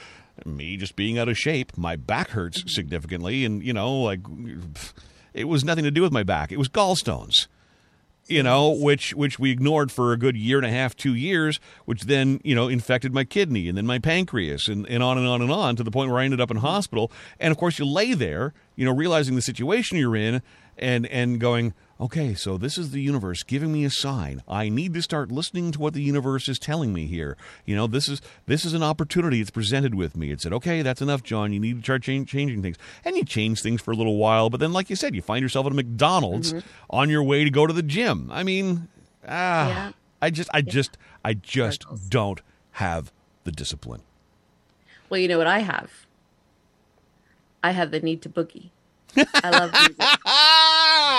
me just being out of shape. My back hurts Mm-hmm. significantly, and you know, like it was nothing to do with my back. It was gallstones. You know, which which we ignored for a good year and a half, two years, which then you know infected my kidney and then my pancreas and, and on and on and on to the point where I ended up in hospital. And of course, you lay there, you know, realizing the situation you're in, and and going, okay, so this is the universe giving me a sign. I need to start listening to what the universe is telling me here. You know, this is this is an opportunity it's presented with me. It said, okay, that's enough, John. You need to start change, changing things, and you change things for a little while, but then, like you said, you find yourself at a McDonald's on your way to go to the gym. I mean, ah, Yeah. I just, I just, I just don't have the discipline. Well, you know what I have? I have the need to boogie. I love music.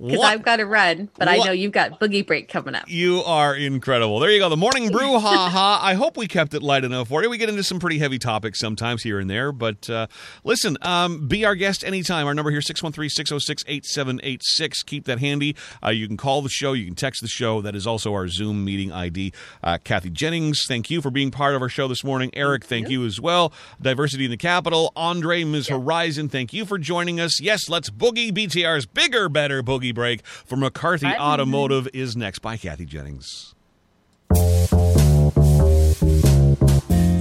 because I've got to run, but I know you've got boogie break coming up. You are incredible. There you go. The morning brew, ha ha. I hope we kept it light enough for you. We get into some pretty heavy topics sometimes here and there, but uh, listen, um, be our guest anytime. Our number here 613-606-8786. Keep that handy. Uh, you can call the show. You can text the show. That is also our Zoom meeting ID. Uh, Kathy Jennings, thank you for being part of our show this morning. Eric, thank you as well. Diversity in the Capital. Andre, Ms. Horizon, thank you for joining us. Yes, let's boogie. BTR's bigger, better boogie break for McCarthy Bye. Automotive is next. Bye, Kathy Jennings.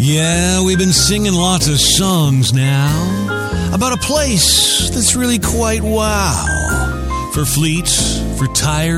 Yeah, we've been singing lots of songs now about a place that's really quite wow. For fleets, for tires,